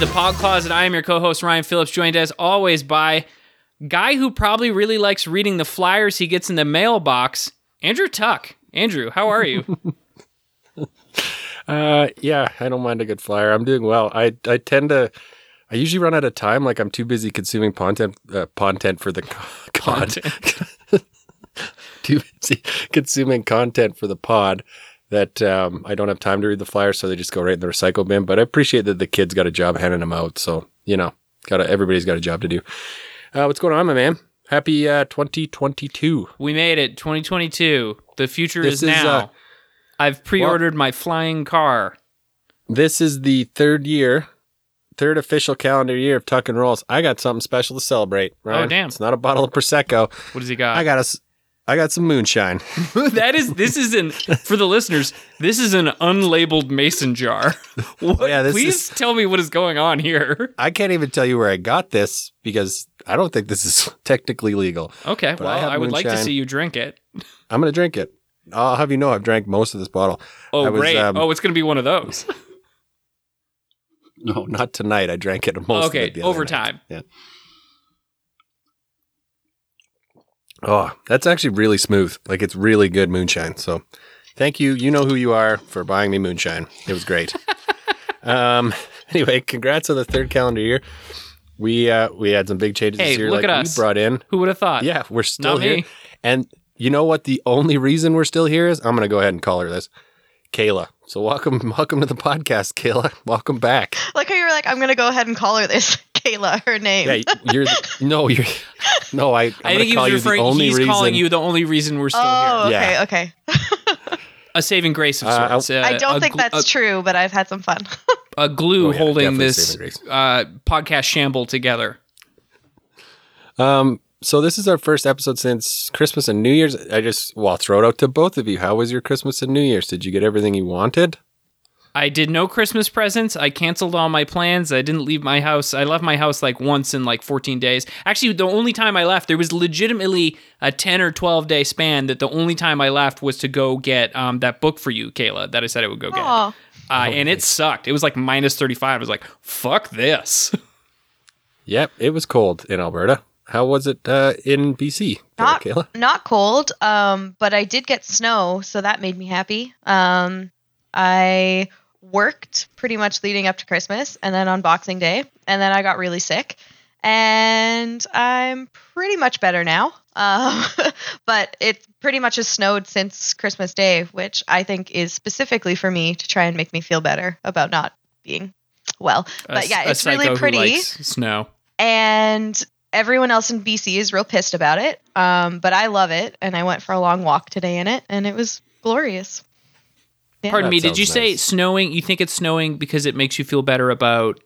the Pod Closet. I am your co-host Ryan Phillips, joined as always by guy who probably really likes reading the flyers he gets in the mailbox, Andrew Tuck. Andrew, how are you? Uh, yeah, I don't mind a good flyer. I'm doing well. I I tend to. I usually run out of time. Like I'm too busy consuming content, uh, content for the co- pod. too busy consuming content for the pod that um, I don't have time to read the flyers, so they just go right in the recycle bin. But I appreciate that the kids got a job handing them out. So you know, got everybody's got a job to do. Uh, what's going on, my man? Happy uh, 2022. we made it, 2022. The future This is is, now. uh, I've pre-ordered my flying car. This is the third year, third official calendar year of Tuck and Rolls. I got something special to celebrate. Ryan. Oh, damn. It's not a bottle of prosecco. What does he got? I got us. I got some moonshine. that is this is an for the listeners. This is an unlabeled mason jar. What, Yeah, this please is- tell me what is going on here. I can't even tell you where I got this because I don't think this is technically legal. Okay, But well, have I, would like to see you drink it. I'm gonna drink it. I'll have you know I've drank most of this bottle. Oh, was, great! um, oh, it's going to be one of those. No, not tonight. I drank it most. of okay, it the other over time. Yeah. Oh, that's actually really smooth. Like it's really good moonshine. So, thank you. You know who you are for buying me moonshine. It was great. um. Anyway, congrats on the third calendar year. We uh we had some big changes Hey, this year. look like at we brought in. Who would have thought? Yeah, we're still Not here. me. And you know what? The only reason we're still here is I'm going to go ahead and call her this, Kayla. So welcome, welcome to the podcast, Kayla. Welcome back. Like how you were like, I'm gonna go ahead and call her this Kayla, her name. Yeah, you're no, you're no. I I'm I think he call was you the referring. only He's reason. calling you the only reason we're still oh, here. Yeah. okay, okay. A saving grace of Uh, sorts. Uh, I don't a think gl- that's true, but I've had some fun. a, a glue Oh, yeah, holding this uh, podcast shamble together. Um. So this is our first episode since Christmas and New Year's. I just well, I'll throw it out to both of you. How was your Christmas and New Year's? Did you get everything you wanted? I did no Christmas presents. I canceled all my plans. I didn't leave my house. I left my house like once in like 14 days. Actually, the only time I left, there was legitimately a 10 or 12 day span that the only time I left was to go get um, that book for you, Kayla, that I said I would go get. Uh, and it sucked. It was like minus 35. I was like, fuck this. Yep, it was cold in Alberta. How was it uh, in BC, there, Kayla? not cold. Um, but I did get snow, so that made me happy. Um, I worked pretty much leading up to Christmas, and then on Boxing Day, and then I got really sick, and I'm pretty much better now. Um, but it pretty much has snowed since Christmas Day, which I think is specifically for me to try and make me feel better about not being well. A- But yeah, it's really pretty. snow. and everyone else in BC is real pissed about it. Um, but I love it, and I went for a long walk today in it, and it was glorious. Yeah. Pardon That me, did you sounds say snowing? You think it's snowing because it makes you feel better about.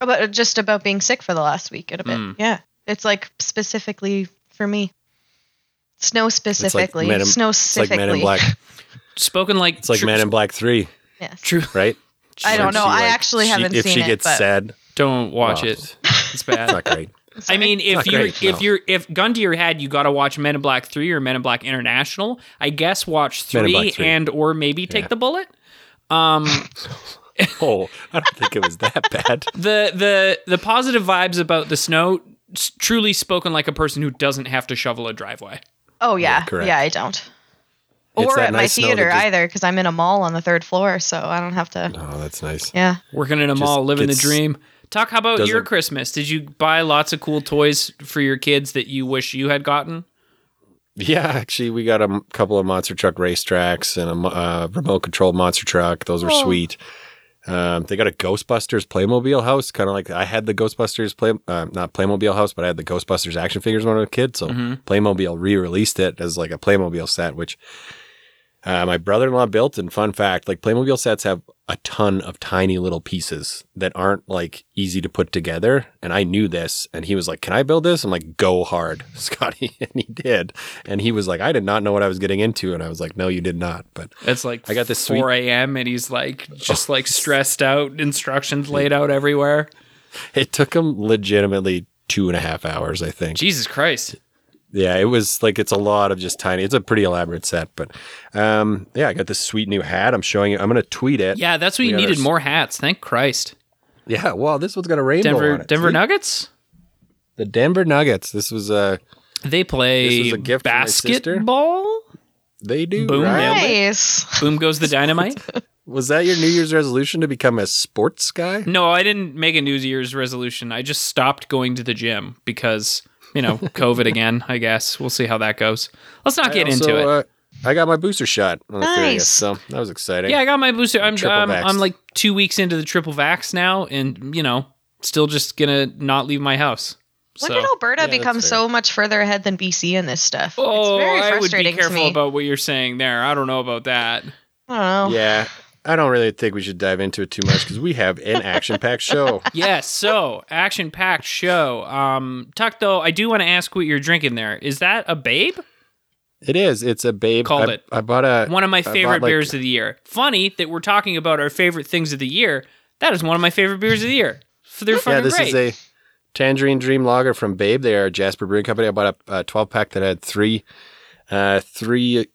About just about being sick for the last week and a bit. Mm. Yeah, it's like specifically for me. Snow specifically. Men in- Snow It's like specifically. Men in Black. Spoken like. It's like tr- Man in Black Three, Yes. True. right? I don't know. she, I like, actually she- haven't If seen it. If she gets but- sad, Don't watch Oh. it. It's bad. it's not great. I mean, if you're if no. you're if gun to your head, you got to watch Men in Black Three or Men in Black International. I guess watch three, 3. and or maybe take Yeah. the bullet. Um, Oh, I don't think it was that bad. the the the positive vibes about the snow truly spoken like a person who doesn't have to shovel a driveway. Oh yeah, Yeah, yeah. I don't. It's or at my nice snow that theater just- either, because I'm in a mall on the third floor, so I don't have to. Oh, that's nice. Yeah. Working in a Just mall, living the dream. Talk. How about your doesn't- Christmas? Did you buy lots of cool toys for your kids that you wish you had gotten? Yeah, actually, we got a m- couple of monster truck racetracks and a uh, remote controlled monster truck. Those were Oh. sweet. Um, they got a Ghostbusters Playmobil house, kind of like I had the Ghostbusters play, uh, not Playmobil house, but I had the Ghostbusters action figures when I was a kid. So Mhm. Playmobil re-released it as like a Playmobil set, which uh, my brother-in-law built. And fun fact, like Playmobil sets have a ton of tiny little pieces that aren't like easy to put together. And I knew this, and he was like, "Can I build this?" I'm like, "Go hard, Scotty," and he did. And he was like, "I did not know what I was getting into," and I was like, "No, you did not." But It's like I got this sweet- 4 a.m. and he's like just like stressed out, instructions laid out everywhere. it took him legitimately two and a half hours, I think. Jesus Christ. Yeah, it was like it's a lot of just tiny. It's a pretty elaborate set, but um, yeah, I got this sweet new hat. I'm showing you. I'm gonna tweet it. Yeah, that's what We you got our needed more hats. Thank Christ. Yeah, well, this one's got a rainbow Denver on it. Denver See? Nuggets. The Denver Nuggets. This was uh They play This was a gift from my sister. basketball. they do Boom, right? Nice. Boom goes the dynamite. Was that your New Year's resolution to become a sports guy? No, I didn't make a New Year's resolution. I just stopped going to the gym because, you know, COVID again, I guess. We'll see how that goes. Let's not get I into it. Uh, I got my booster shot on the 30th, Nice. so that was exciting. yeah, I got my booster. I'm Triple um, vaxxed. I'm like 2 weeks into the triple vax now and, you know, still just going to not leave my house. When So- did Alberta Yeah, become so much further ahead than BC in this stuff? Oh, it's very I would be careful about what you're saying there. I don't know about that. I don't know. Yeah, I don't really think we should dive into it too much because we have an action-packed show. yes, so action packed show. Um, Tuck, though, I do want to ask what you're drinking there. Is that a babe? It is. It's a babe. Called I, it. I bought a One of my bought, favorite like- beers of the year. Funny that we're talking about our favorite things of the year. That is one of my favorite beers of the year. So they're fucking Yeah, this great. is a Tangerine Dream Lager from Babe. They are a Jasper Brewing Company. I bought a, 12 pack that had three, uh, three,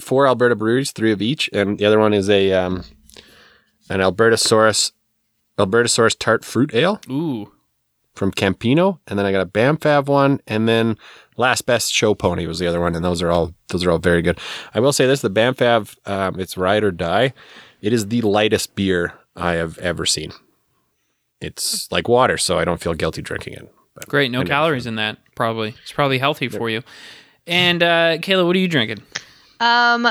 four Alberta breweries, three of each, and the other one is a um, an Alberta Source, Alberta Source Tart Fruit Ale Ooh, from Campino, and then I got a Banff Ave one, and then Last Best Show Pony was the other one, and those are all those are all very good. I will say this: the Banff Ave, um, it's ride or die. It is the lightest beer I have ever seen. It's like water, so I don't feel guilty drinking it. But great. No calories in that. Probably. It's probably healthy for you. And uh, Kayla, what are you drinking? Um,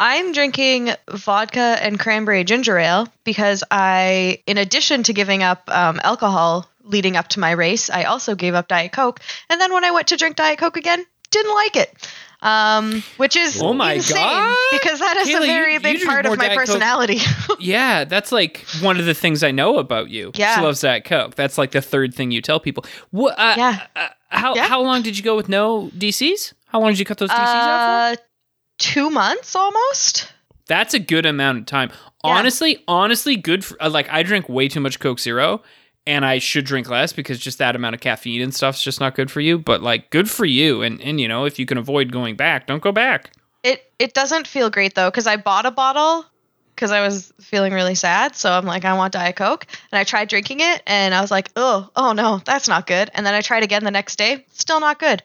I'm drinking vodka and cranberry ginger ale because I, in addition to giving up um, alcohol leading up to my race, I also gave up Diet Coke. And then when I went to drink Diet Coke again, didn't like it. Um, which is Oh my insane God! because that is Kayla, a very you big drink part of my Diet personality. Yeah, that's like one of the things I know about you. Yeah. She loves that Coke. That's like the third thing you tell people. What? Uh, Yeah. uh, how Yeah. how long did you go with no DCs? How long did you cut those DCs out for? Two months almost. That's a good amount of time. Yeah. Honestly, honestly, good for uh, like I drink way too much Coke Zero, and I should drink less because just that amount of caffeine and stuff's just not good for you. But like, good for you. And and you know, if you can avoid going back, don't go back. It it doesn't feel great though because I bought a bottle because I was feeling really sad. So I'm like, I want Diet Coke, and I tried drinking it, and I was like, oh, oh no, that's not good. And then I tried again the next day, still not good.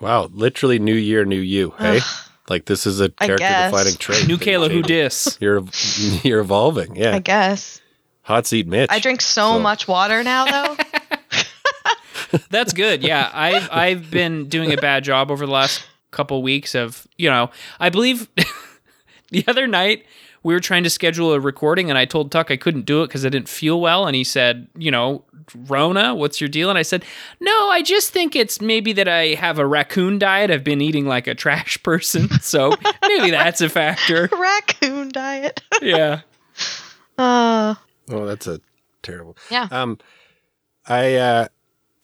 Wow, literally new year, new you. Hey, like this is a character defining trait. New that Kayla, who changing. dis? You're you're evolving. Yeah, I guess hot seat Mitch. I drink so, So- much water now though. That's good. Yeah, I've I've been doing a bad job over the last couple weeks of you know I believe the other night we were trying to schedule a recording and I told Tuck I couldn't do it because I didn't feel well and he said you know Rona what's your deal and I said no I just think it's maybe that I have a raccoon diet I've been eating like a trash person so maybe that's a factor Raccoon diet. yeah Uh, oh, that's a terrible. Yeah. Um, I uh,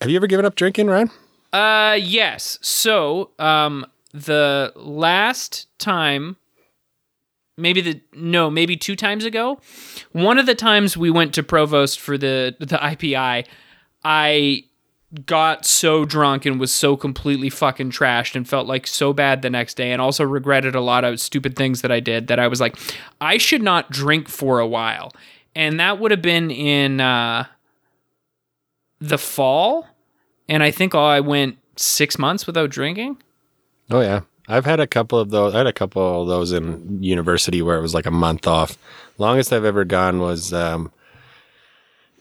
have you ever given up drinking, Ryan? Uh yes. So, um the last time maybe the no, maybe two times ago, one of the times we went to Provost for the the IPI, I got so drunk and was so completely fucking trashed and felt like so bad the next day and also regretted a lot of stupid things that I did that I was like I should not drink for a while. And that would have been in uh the fall and I think I went 6 months without drinking. Oh yeah, I've had a couple of those. I had a couple of those in university where it was like a month off. Longest I've ever gone was um,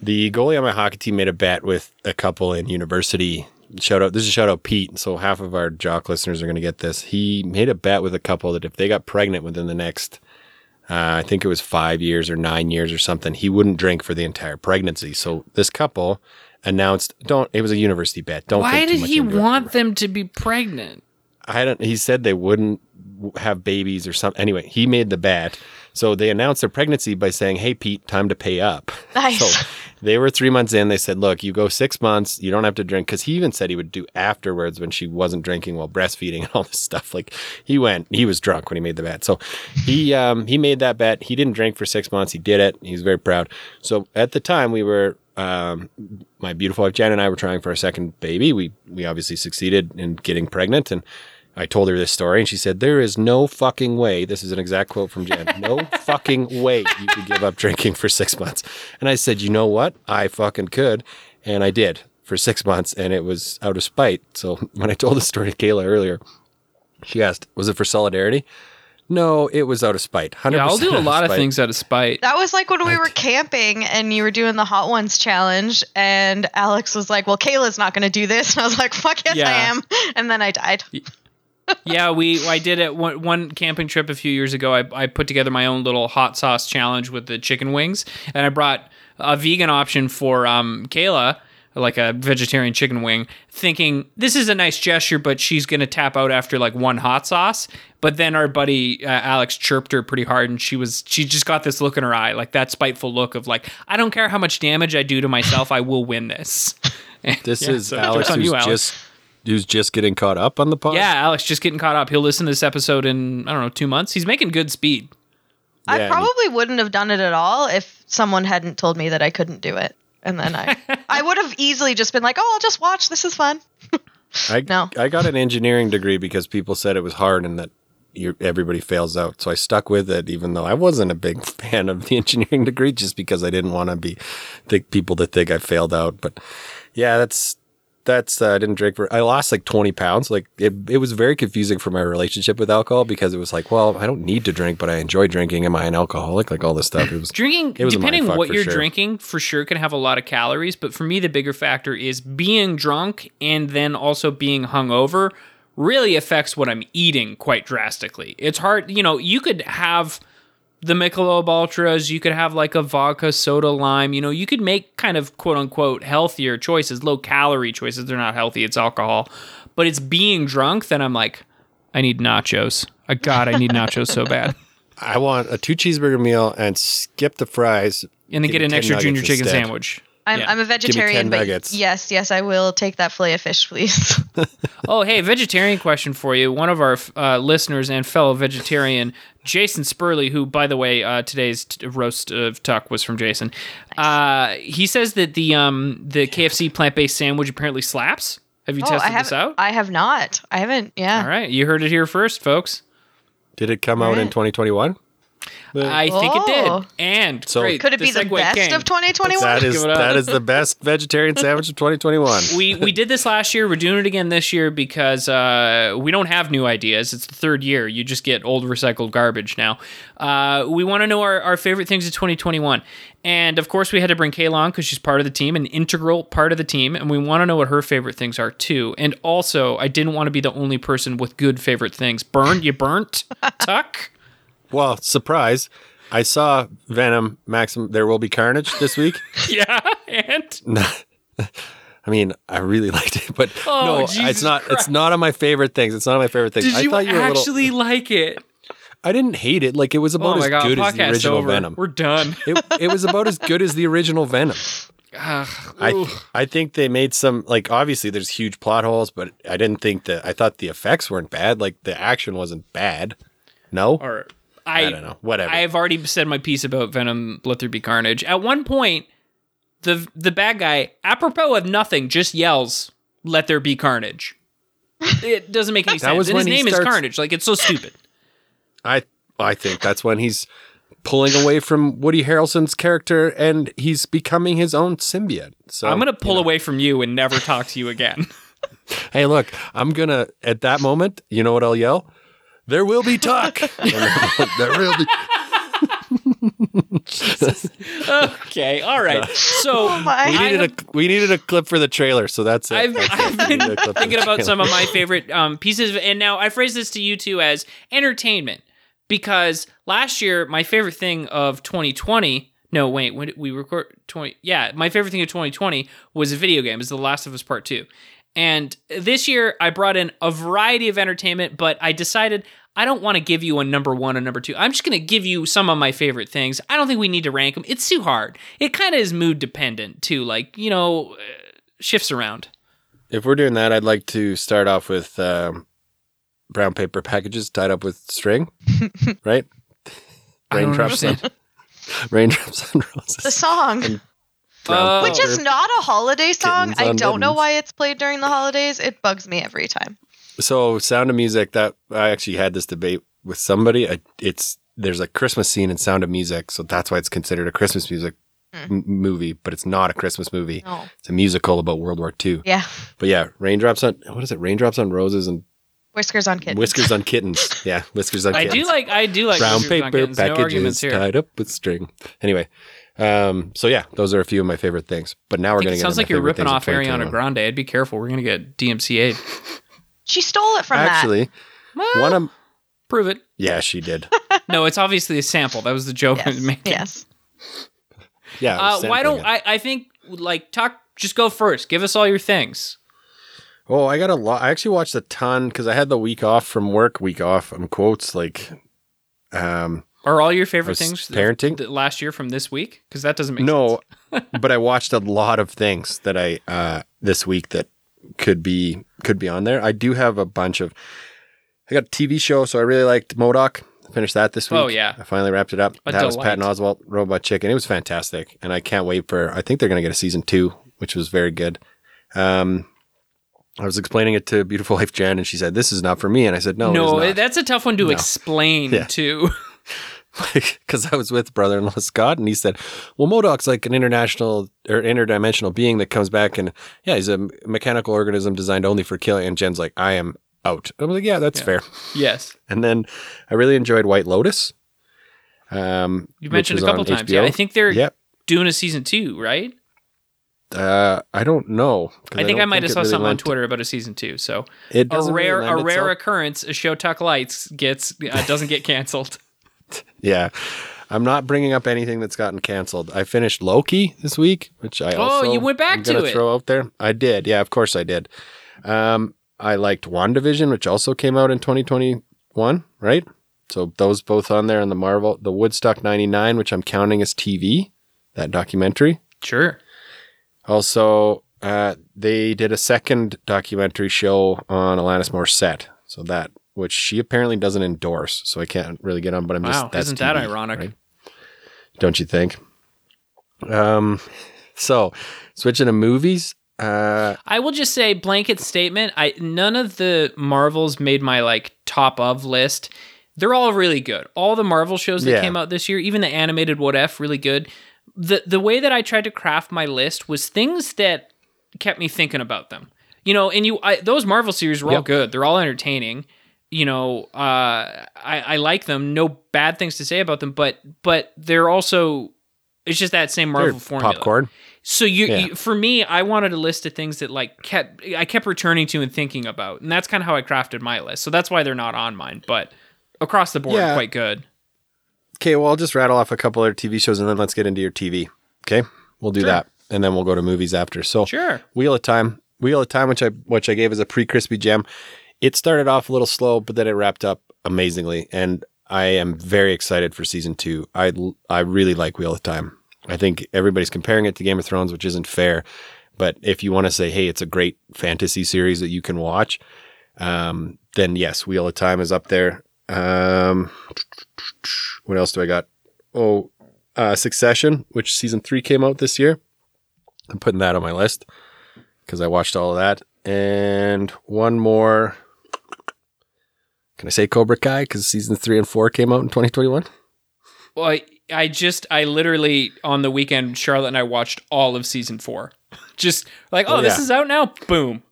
the goalie on my hockey team made a bet with a couple in university. Shout out! This is a shout out Pete. So half of our jock listeners are going to get this. He made a bet with a couple that if they got pregnant within the next, uh, I think it was five years or nine years or something, he wouldn't drink for the entire pregnancy. So this couple announced, "Don't." It was a university bet. Don't. Why think too did much he want them to be pregnant? I don't. He said they wouldn't have babies or something. Anyway, he made the bet. So they announced their pregnancy by saying, "Hey, Pete, time to pay up." Nice. So they were three months in. They said, "Look, you go six months. You don't have to drink." Because he even said he would do afterwards when she wasn't drinking while breastfeeding and all this stuff. Like he went, he was drunk when he made the bet. So he um, he made that bet. He didn't drink for six months. He did it. He was very proud. So at the time, we were um, my beautiful wife Jen and I were trying for a second baby. We we obviously succeeded in getting pregnant, and I told her this story and she said, There is no fucking way. This is an exact quote from Jen. No fucking way you could give up drinking for six months. And I said, You know what? I fucking could. And I did for six months and it was out of spite. So when I told the story to Kayla earlier, she asked, Was it for solidarity? No, it was out of spite. 100% Yeah, I'll do a lot of spite. things out of spite. That was like when we were camping and you were doing the Hot Ones challenge, and Alex was like, "Well, Kayla's not going to do this," and I was like, "Fuck yes, Yeah. I am," and then I died. Yeah, we I did it one, one camping trip a few years ago. I, I put together my own little hot sauce challenge with the chicken wings, and I brought a vegan option for um, Kayla, like a vegetarian chicken wing, thinking this is a nice gesture, but she's gonna tap out after like one hot sauce. But then our buddy uh, Alex chirped her pretty hard, and she was she just got this look in her eye, like that spiteful look of like I don't care how much damage I do to myself, I will win this. This Yeah, is so Alex who's you, Alex. just who's just getting caught up on the pod. Yeah, Alex just getting caught up. He'll listen to this episode in I don't know two months. He's making good speed. I Yeah, probably wouldn't have done it at all if someone hadn't told me that I couldn't do it, and then I, I would have easily just been like, "Oh, I'll just watch. This is fun." I, No. I got an engineering degree because people said it was hard and that you everybody fails out. So I stuck with it, even though I wasn't a big fan of the engineering degree, just because I didn't want to be think people to think I failed out. But yeah, that's that's uh, I didn't drink for. I lost like twenty pounds. Like it, it was very confusing for my relationship with alcohol because it was like, well, I don't need to drink, but I enjoy drinking. Am I an alcoholic? Like all this stuff. It was Drinking, It was depending mindfuck what you're sure. drinking, for sure can have a lot of calories. But for me, the bigger factor is being drunk and then also being hungover really affects what I'm eating quite drastically. It's hard, you know, you could have the Michelob Ultras, you could have like a vodka soda lime, you know, you could make kind of quote unquote healthier choices, low calorie choices. They're not healthy, it's alcohol. But it's being drunk Then I'm like, I need nachos. God, I need nachos so bad. I want a two cheeseburger meal and skip the fries. And then Give get an extra junior chicken instead. sandwich. I'm, yeah. I'm a vegetarian. but nuggets. Yes, yes, I will take that fillet of fish, please. oh, hey, vegetarian question for you. One of our uh, listeners and fellow vegetarian, Jason Spurley, who, by the way, uh, today's t- roast of tuck was from Jason. Nice. Uh, he says that the um, the KFC plant based sandwich apparently slaps. Have you oh, tested this out? I have not. I haven't. Yeah. All right, you heard it here first, folks. Did it come All out right. in 2021? But, I think oh. it did. Oh. And so great, could it be the best came. of 2021? That is that is the best vegetarian sandwich of 2021. we we did this last year. We're doing it again this year because uh, we don't have new ideas. It's the third year. You just get old recycled garbage now. Uh, we want to know our, our favorite things of 2021. And of course, we had to bring Kay along because she's part of the team, an integral part of the team, and we want to know what her favorite things are too. And also, I didn't want to be the only person with good favorite things. Burned, you burnt, Tuck. Well, surprise! I saw Venom Maximum. There will be carnage this week. Yeah. And I mean, I really liked it, but Oh, no, Jesus it's not. Christ. It's not on my favorite things. It's not on my favorite things. did I you thought you were a little. actually like it? I didn't hate it. Like it was about Oh as God. good as the original over. Venom. We're done. It, it was about as good as the original Venom. I. I think they made some like obviously there's huge plot holes, but I didn't think that I thought the effects weren't bad. Like the action wasn't bad. No, or I, don't know. Whatever. I have already said my piece about Venom. Let there be carnage. At one point, the the bad guy, apropos of nothing, just yells, "Let there be carnage." It doesn't make any sense. And his name is Carnage. Like it's so stupid. I I think that's when he's pulling away from Woody Harrelson's character and he's becoming his own symbiote. So I'm gonna pull you know. away from you and never talk to you again. Hey, look, I'm gonna at that moment. You know what I'll yell? There will be talk. There will be. okay, all right. So Oh. We needed have- a we needed a clip for the trailer, so that's it. I've, I've been needed a clip for thinking about some of my favorite um, pieces, of, and now I phrase this to you two as entertainment because last year my favorite thing of 2020. No, wait, when did we record 20? Yeah, my favorite thing of 2020 was a video game. Is The Last of Us Part Two, and this year I brought in a variety of entertainment, but I decided. I don't want to give you a number one and number two. I'm just going to give you some of my favorite things. I don't think we need to rank them. It's too hard. It kind of is mood dependent too. Like you know, uh, shifts around. If we're doing that, I'd like to start off with um, brown paper packages tied up with string, right? I Raindrops on, understand. raindrops on the song, Brown Uh, which is not a holiday song. I don't know why it's played during the holidays. It bugs me every time. So, Sound of Music. That I actually had this debate with somebody. I, it's there's a Christmas scene in Sound of Music, so that's why it's considered a Christmas music Hmm. m- movie. But it's not a Christmas movie. No. It's a musical about World War II. Yeah. But yeah, raindrops on what is it? Raindrops on roses and Whiskers on kittens. whiskers on kittens. Yeah, whiskers on I kittens. I do like I do like brown Whiskers on paper Kittens. No arguments packages here. tied up with string. Anyway, um, so yeah, those are a few of my favorite things. But now we're gonna get it get sounds into like you're ripping things of off Ariana Grande. I'd be careful. We're gonna get DMCA'd. She stole it from Actually, Well, one of prove it. yeah, she did. No, it's obviously a sample. That was the joke. I was Yes. making. yes. Yeah. Uh, why don't it. I? I think like talk. Just go first. Give us all your things. Oh, I got a lot. I actually watched a ton because I had the week off from work. Week off. I'm quotes like, um, Are all your favorite things parenting. th- last year from this week? Because that doesn't make no, but I watched a lot of things that I uh this week that could be could be on there. I do have a bunch of. I got a TV show, so I really liked MODOK. I finished that this week. Oh, yeah. I finally wrapped it up. A that was delight. Patton Oswalt, Robot Chicken. It was fantastic, and I can't wait for. I think they're going to get a season two, which was very good. Um, I was explaining it to beautiful wife Jen, and she said, "This is not for me." And I said, "No, No, it is not." that's a tough one to No. explain Yeah. too. because I was with brother-in-law Scott, and he said, "Well, MODOK's like an international or interdimensional being that comes back, and yeah, he's a mechanical organism designed only for killing." And Jen's like, "I am out." I'm like, "Yeah, that's Yeah. fair." yes, And then I really enjoyed White Lotus. Um, you mentioned a couple times. Yeah, I think they're Yep. doing a season two, right? Uh, I don't know. I think I, don't might have saw really something on Twitter about a season two. So It a doesn't really rare, a rare itself- occurrence. A show Tuck Lights gets uh, doesn't get canceled. Yeah. I'm not bringing up anything that's gotten canceled. I finished Loki this week, which I Oh, also you went back gonna it. throw out there. I did. Yeah, of course I did. Um, I liked WandaVision, which also came out in 2021, right? So those both on there on the Marvel, the Woodstock 99, which I'm counting as TV, that documentary. Sure. Also, uh, they did a second documentary show on Alanis Morissette. So that, which she apparently doesn't endorse. So I can't really get on, but I'm just, Wow, that's isn't that TV, ironic? right? Don't you think? Um, so switching to movies. Uh, I will just say blanket statement. I none of the Marvels made my like top of list. They're all really good. All the Marvel shows that Yeah. came out this year, even the animated What If, really good. The the way that I tried to craft my list was things that kept me thinking about them. You know, and you I, those Marvel series were all good. They're all entertaining. You know, uh, I, I like them. No bad things to say about them, but but they're also it's just that same Marvel they're formula. popcorn. So you, Yeah. you, for me, I wanted a list of things that like kept I kept returning to and thinking about, and that's kind of how I crafted my list. So that's why they're not on mine, but across the board, Yeah. quite good. Okay, well, I'll just rattle off a couple other TV shows and then let's get into your TV. Okay, we'll do Sure. that, and then we'll go to movies after. So, Sure. Wheel of Time, Wheel of Time, which I which I gave as a pre crispy gem. It started off a little slow, but then it wrapped up amazingly, and I am very excited for season two. I I really like Wheel of Time. I think everybody's comparing it to Game of Thrones, which isn't fair. But if you want to say, hey, it's a great fantasy series that you can watch, um, then yes, Wheel of Time is up there. Um, what else do I got? Oh, uh, Succession, which season three came out this year. I'm putting that on my list because I watched all of that. And one more. Can I say Cobra Kai? Because season three and four came out in 2021. Well, I, I just I literally on the weekend, Charlotte and I watched all of season four. Just like, oh, Oh, this is out now. Boom.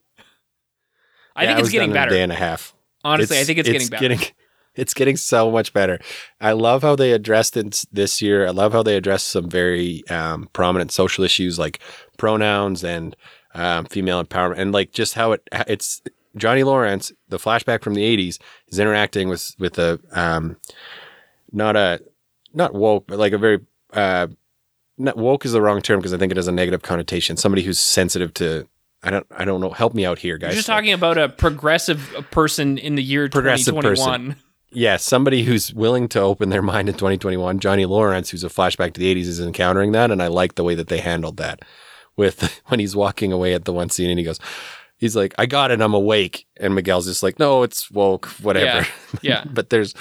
I Yeah, think it's was getting done in a better. day and a half. Honestly, I think it's, getting better. it's getting so much better. I love how they addressed it this year. I love how they addressed some very um, prominent social issues like pronouns and um, female empowerment, and like just how it it's Johnny Lawrence, the flashback from the '80s, is interacting with with a um, not a not woke, but like a very uh, not woke is the wrong term because I think it has a negative connotation. Somebody who's sensitive to I don't I don't know. Help me out here, guys. You're just talking about a progressive person in the year Progressive 2021. yeah, somebody who's willing to open their mind in 2021. Johnny Lawrence, who's a flashback to the 80s, is encountering that, and I like the way that they handled that. With when he's walking away at the one scene, and he goes, he's like, "I got it, I'm awake," and Miguel's just like, "No, it's woke, whatever." Yeah. yeah. but there's,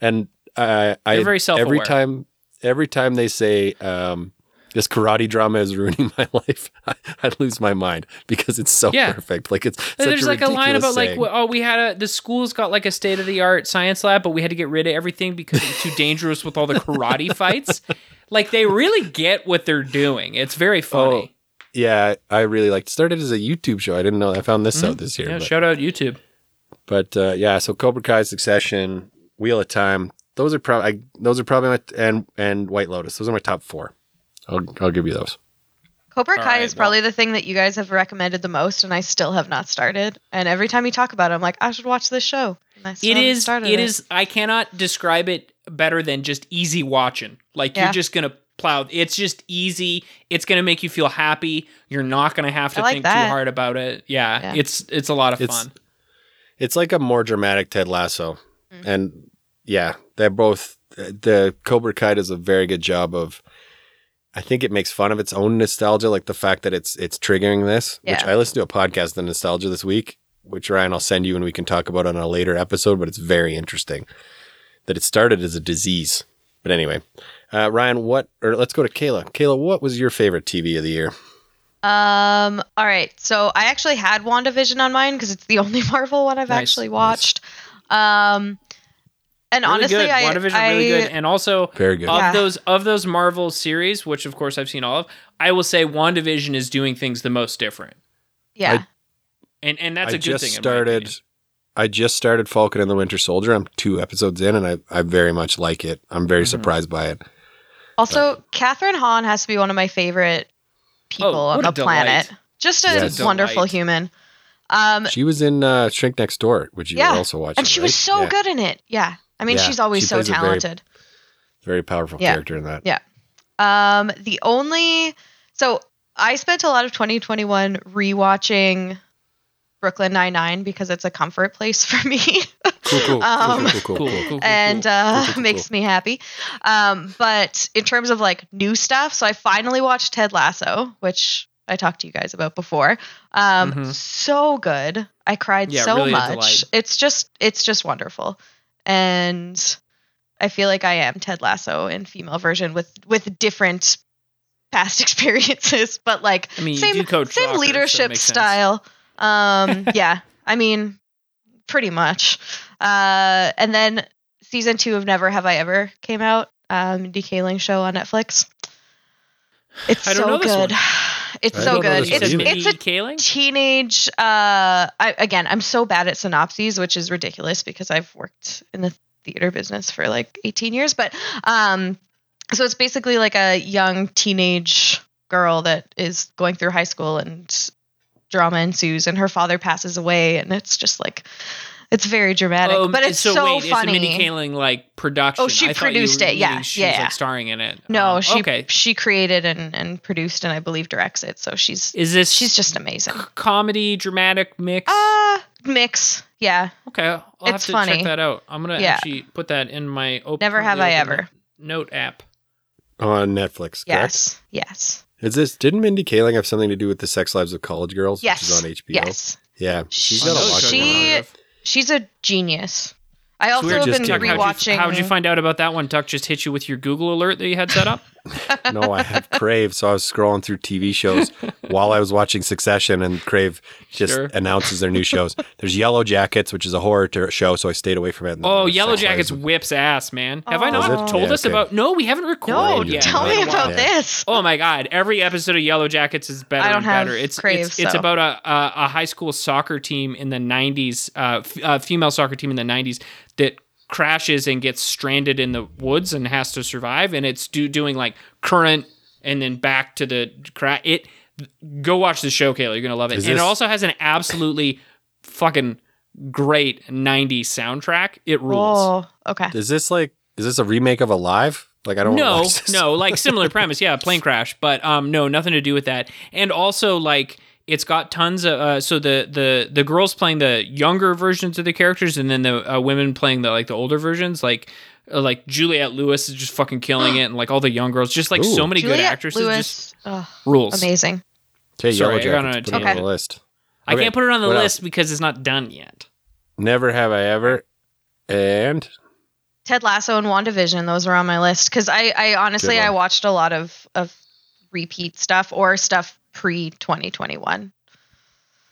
and I They're very self-aware. every time, every time they say, um, this karate drama is ruining my life. I, I'd lose my mind because it's so Yeah. perfect. Like it's such There's a like a line about like, saying. w- oh, we had a the school's got like a state of the art science lab, but we had to get rid of everything because it's too dangerous with all the karate fights. Like they really get what they're doing. It's very funny. Yeah, I really liked. Started as a YouTube show. I didn't know. I found this out this year. Mm-hmm. yeah, but- shout out YouTube. But uh, yeah, so Cobra Kai, Succession, Wheel of Time. Those are probably those are probably my and and White Lotus. Those are my top four. I'll I'll give you those. Cobra All Kai right, is probably the thing that you guys have recommended the most, and I still have not started. And every time you talk about it, I'm like, I should watch this show. And I still It haven't is. started It is. I cannot describe it better than just easy watching. Like Yeah. you're just gonna plow. It's just easy. It's gonna make you feel happy. You're not gonna have to like think that. too hard about it. Yeah, Yeah. it's it's a lot of It's- fun. It's like a more dramatic Ted Lasso, Mm. and yeah, they're both. The Cobra Kai does a very good job of. I think it makes fun of its own nostalgia, like the fact that it's it's triggering this. Which Yeah. I listened to a podcast on nostalgia this week, which Ryan I'll send you and we can talk about on a later episode. But it's very interesting that it started as a disease. But anyway, uh, Ryan, what? Or let's go to Kayla. Kayla, what was your favorite TV of the year? Um. All right. So I actually had WandaVision on mine because it's the only Marvel one I've Nice, actually watched. Um. And Really honestly, good. I, WandaVision I really good, and also Very good. of Yeah. those of those Marvel series, which of course I've seen all of. I will say WandaVision is doing things the most different, yeah. and and that's I a good just thing. in my started. Opinion. I just started Falcon and the Winter Soldier. I'm two episodes in, and I, I very much like it. I'm very Mm-hmm. surprised by it. Also, Kathryn Hahn has to be one of my favorite people Oh, on the a delight. planet. Just a Yes. wonderful Delight. human. Um, She was in uh, Shrink Next Door, which you Yeah, also watching, and she was so Yeah. good in it. Yeah. I mean, Yeah, she's always she so plays a very- talented. Very powerful Yeah. character in that. Yeah. Um, the only so I spent a lot of 2021 rewatching Brooklyn Nine Nine because it's a comfort place for me. Cool, cool, Um, cool, cool, cool, Cool, cool. cool, cool, and uh, Cool, cool, cool, makes me happy. Um, but in terms of like new stuff, so I finally watched Ted Lasso, which I talked to you guys about before. Um, Mhm. so good. I cried Yeah, so really much. It's just it's just wonderful, and I feel like I am Ted Lasso in female version with with different past experiences, but like I mean, you same do coach same soccer, so it leadership makes sense. Style. Um, yeah, I mean, pretty much. Uh, and then season two of Never Have I Ever came out. Um, Mindy Kaling show on Netflix. It's I don't so know this good. one. It's I so good. this You one It's said either. it's a Kaling. teenage. Uh, I, again, I'm so bad at synopses, which is ridiculous because I've worked in the theater business for like 18 years. But um, so it's basically like a young teenage girl that is going through high school and drama ensues, and her father passes away, and it's just like it's very dramatic, Um, but it's so, wait, funny. It's a Mindy Kaling like production. Oh, she I thought you produced it, yeah, meaning She yeah, was yeah. like starring in it. no, Um, she okay. she created and, and produced and I believe directs it, so she's Is this she's just amazing. c- comedy dramatic mix? Ah, mix, yeah. okay, I'll have to funny. check that out. I'm gonna Yeah. actually put that in my open. Never have I ever. Note app. On Netflix, correct? Yes, yes, Is this, didn't Mindy Kaling have something to do with the sex lives of college girls? yes. Which is on HBO. Yes, Yeah. She's She- got a lot she- she's a genius. I also we're have been kidding. Tuck, how'd you, rewatching. how'd you find out about that one? Tuck just hit you with your Google alert that you had set up. no, I have Crave, so I was scrolling through TV shows while I was watching Succession, and Crave just Sure. announces their new shows. There's Yellow Jackets, which is a horror ter- show, so I stayed away from it. Oh, Yellow Jackets Lives whips ass, man. Have I Oh. not told Yeah, us okay. about? No, we haven't recorded no, Yeah. yet. tell me about Yeah. this. Oh my god! Every episode of Yellow Jackets is better I don't and have better. It's Crave, it's, it's about a, a a high school soccer team in the '90s, uh, f- uh, female soccer team in the '90s that crashes and gets stranded in the woods and has to survive. And it's do, doing like current and then back to the crash. It go watch the show, Kayla. You're gonna love it. Is and it also has an absolutely fucking great '90s soundtrack. It rules. Oh, okay. Is this like, is this a remake of Alive? Like, I don't know. no, watch this. no, like similar premise, yeah, plane crash, but um, no, nothing to do with that. And also, like, it's got tons of uh, so the the the girls playing the younger versions of the characters, and then the uh, women playing the like the older versions, like. Uh, like Juliette Lewis is just fucking killing it, and like all the young girls, just like Ooh. so many good actresses, Lewis, just oh, rules. amazing. Okay, Sorry, Yellow I got on Jackets. a Put it on the list. I can't put it on the what else? list because it's not done yet. Never have I ever. And Ted Lasso and WandaVision, those were on my list because I, I honestly I watched a lot of of repeat stuff or stuff pre 2021.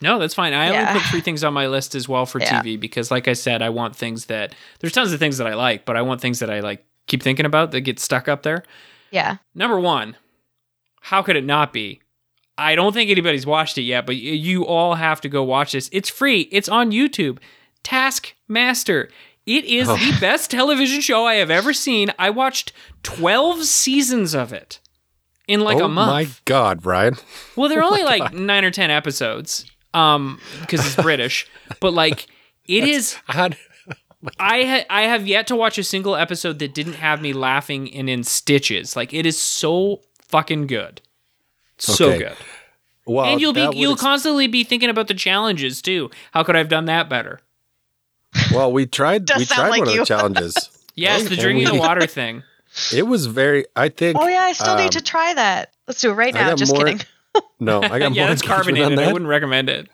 No, that's fine. I Yeah. only put three things on my list as well for Yeah. TV because, like I said, I want things that there's tons of things that I like, but I want things that I like keep thinking about that get stuck up there. Yeah. Number one, how could it not be? I don't think anybody's watched it yet, but you all have to go watch this. It's free. It's on YouTube. Taskmaster. It is Oh. the best television show I have ever seen. I watched 12 seasons of it in like oh a month. Oh my god, Brian. Well, they're only like nine or ten episodes, um, because it's British. but like, it is. How- I ha- I have yet to watch a single episode that didn't have me laughing and in stitches. Like, it is so fucking good, so Okay. good. well, and you'll be you'll ex- constantly be thinking about the challenges too. How could I have done that better? well, we tried. Does we tried like one you. of the challenges. Yes, the drinking we- the water thing. It was very. I think. Oh yeah, I still um, need to try that. Let's do it right I now. Just more- kidding. No, I got yeah, more that's engagement on carbonated. I that. wouldn't recommend it.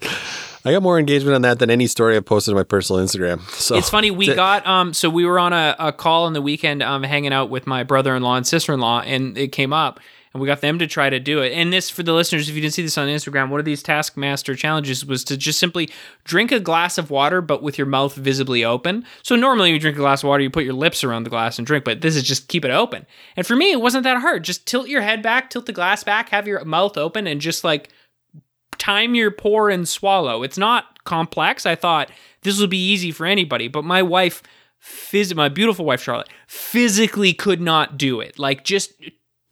I got more engagement on that than any story I posted on my personal Instagram. So it's funny we got um so we were on a, a call on the weekend um hanging out with my brother-in-law and sister-in-law and it came up and we got them to try to do it and this for the listeners if you didn't see this on instagram one of these taskmaster challenges was to just simply drink a glass of water but with your mouth visibly open so normally you drink a glass of water you put your lips around the glass and drink but this is just keep it open and for me it wasn't that hard just tilt your head back tilt the glass back have your mouth open and just like time your pour and swallow. It's not complex. I thought this would be easy for anybody, but my wife, phys- my beautiful wife Charlotte, physically could not do it. Like just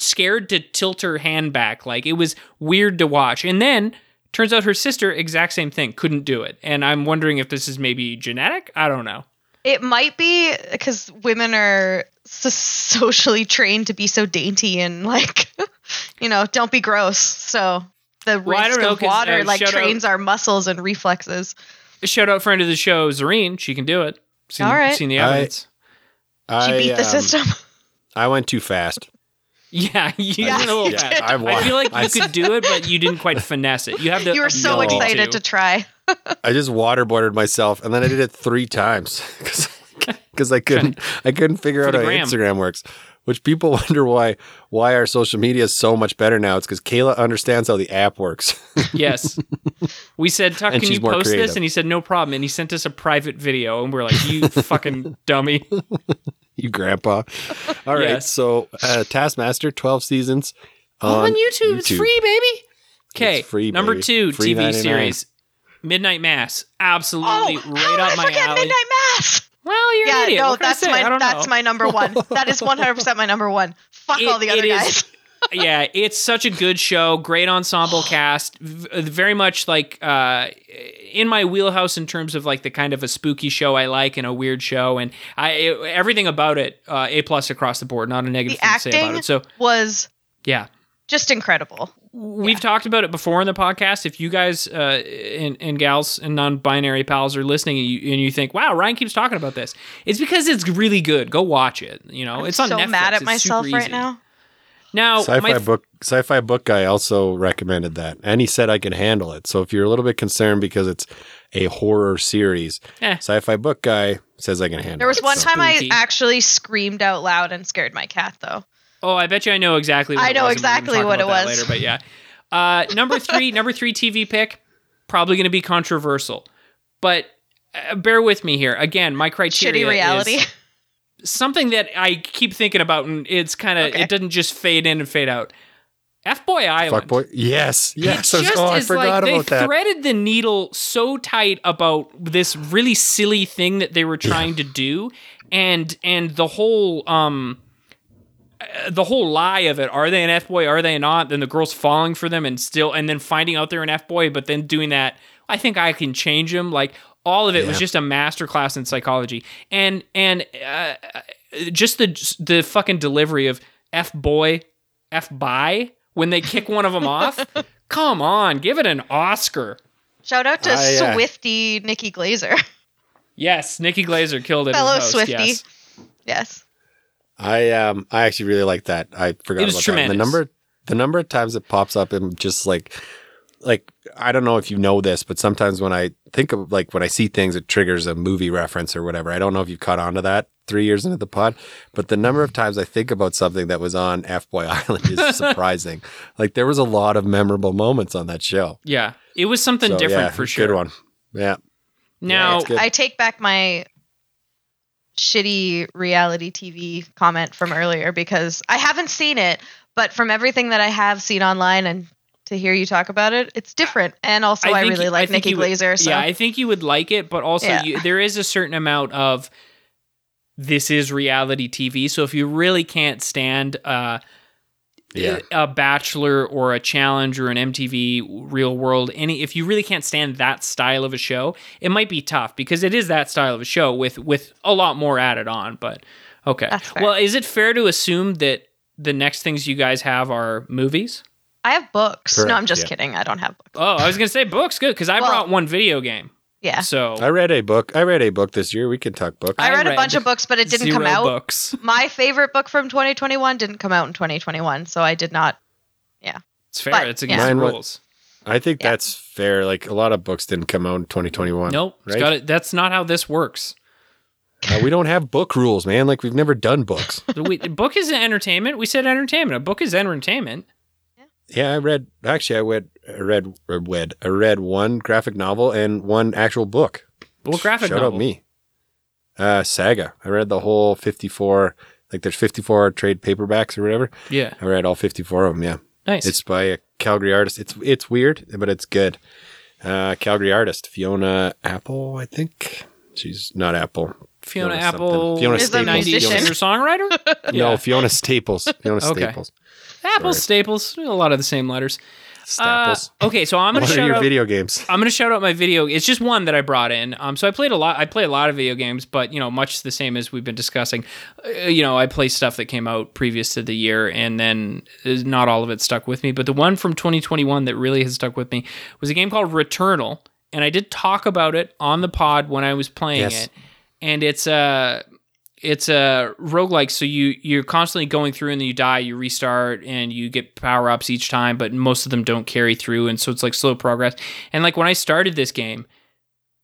scared to tilt her hand back. Like it was weird to watch. And then turns out her sister, exact same thing, couldn't do it. And I'm wondering if this is maybe genetic. I don't know. It might be because women are so socially trained to be so dainty and like, you know, don't be gross. So the Well, risk don't know, of 'cause, water uh, like shout out- trains our muscles and reflexes. Shout out friend of the show, Zareen. She can do it. Seen, All right. Seen the I- evidence. She I, beat the um, system. I went too fast. Yeah, you Yeah, went little you did. I, wa- I feel like you I, could do it, but you didn't quite finesse it. You have to. You were so excited to try. I just waterboarded myself, and then I did it three times because I couldn't I couldn't figure out how gram. Instagram works. Which people wonder why why our social media is so much better now. It's because Kayla understands how the app works. Yes. We said, Tuck, And can you post creative. this? And he said, no problem. And he sent us a private video. And we're like, you fucking dummy. you grandpa. All right, Yes. so uh, Taskmaster, twelve seasons Oh, on YouTube. It's free, baby. Okay. Free, Number baby. two Free TV 99. series Midnight Mass. Absolutely Oh, right how did up I my forget alley. Midnight Mass? Well, you're an Yeah, idiot. no, What can I that's my that's know. my number one. That is one hundred percent my number one. Fuck It- all the it other is- guys. yeah, it's such a good show. Great ensemble cast. v- Very much like uh, in my wheelhouse in terms of like the kind of a spooky show I like and a weird show, and I it- everything about it uh, a plus across the board. Not a negative The thing to say about it. So was yeah, just incredible. We've talked about it before in the podcast. If you guys uh, and, and gals and non-binary pals are listening and you, and you think, "Wow, Ryan keeps talking about this," it's because it's really good. Go watch it. You know, it's funny. I'm it's on so Netflix. mad at It's myself right easy. now. Now, Sci-fi my, book, sci-fi book guy also recommended that, and he said I can handle it. So if you're a little bit concerned because it's a horror series, Eh. sci-fi book guy says I can handle it. There was one So- time I actually screamed out loud and scared my cat though. Oh, I bet you I know exactly. What I it know was, we're exactly what it was. later. But yeah, uh, number three, number three TV pick, probably going to be controversial, but uh, bear with me here. Again, my criteria Shitty reality. is something that I keep thinking about, and it's kind of Okay. it doesn't just fade in and fade out. F Boy Island. Fuck boy. Yes. Yes. It just oh, I forgot like about they that. threaded the needle so tight about this really silly thing that they were trying to do, and and the whole um uh, the whole lie of it. Are they an F boy? Are they not? Then the girl's falling for them, and still, and then finding out they're an F boy, but then doing that. I think I can change them. Like all of it was just a masterclass in psychology, and and uh, just the the fucking delivery of F boy, F by when they kick one of them off. Come on, give it an Oscar. Shout out to I, uh, Swifty Nikki Glazer. Yes, Nikki Glazer killed it. Fellow host, Swifty. Yes. yes. I um I actually really like that. I forgot It was about tremendous. that. And the number the number of times it pops up and just like like I don't know if you know this, but sometimes when I think of like when I see things, it triggers a movie reference or whatever. I don't know if you've caught on to that three years into the pod, but the number of times I think about something that was on F Boy Island is surprising. like there was a lot of memorable moments on that show. Yeah, it was something So, different yeah, for sure. Good one. Yeah. Now, it's good. I take back my shitty reality TV comment from earlier because I haven't seen it, but from everything that I have seen online and to hear you talk about it, it's different. And also, I, think really you- like think Nikki Glazer. So Yeah, I think you would like it, but also Yeah. you, there is a certain amount of this is reality TV. So if you really can't stand uh, Yeah. a Bachelor or a Challenge or an MTV Real World, any if you really can't stand that style of a show, it might be tough because it is that style of a show with with a lot more added on. But okay, well, is it fair to assume that the next things you guys have are movies? I have books. no, I'm just yeah. kidding. I don't have books. Oh, I was gonna say books, good because I Well- brought one video game. Yeah. So I read a book. I read a book this year. We can talk books. I I read, a bunch of books, but it didn't zero come out. books. My favorite book from 2021 didn't come out in 2021, so I did not. Yeah. It's fair. But, it's yeah. against Mine the wa- rules. I think Yeah. that's fair. Like a lot of books didn't come out in 2021. Nope. Right? got it. That's not how this works. Uh, we don't have book rules, man. Like we've never done books. The we, book is entertainment. We said entertainment. A book is entertainment. Yeah. Yeah, I read. Actually, I read. I read. I read. I read one graphic novel and one actual book. What graphic Shout novel? out me. Uh, Saga. I read the whole 54. Like there's 54 trade paperbacks or whatever. Yeah. I read all 54 of them. Yeah, Nice. it's by a Calgary artist. It's it's weird, but it's good. Uh, Calgary artist Fiona Apple, I think. She's not Apple. Fiona Fiona Apple. something. Fiona Is a Staples. 90s musician. singer songwriter. No, Fiona Staples. Fiona Okay. Staples. Apple Sorry. Staples. A lot of the same letters. Uh, okay, so I'm gonna what are shout your out. video games? I'm gonna shout out my video. It's just one that I brought in. Um, so I played a lot. I play a lot of video games, but you know, much the same as we've been discussing. Uh, you know, I play stuff that came out previous to the year, and then uh, not all of it stuck with me. But the one from 2021 that really has stuck with me was a game called Returnal, and I did talk about it on the pod when I was playing Yes. it. And it's a it's a roguelike so you you're constantly going through and then you die you restart and you get power-ups each time but most of them don't carry through and so it's like slow progress. And like when i started this game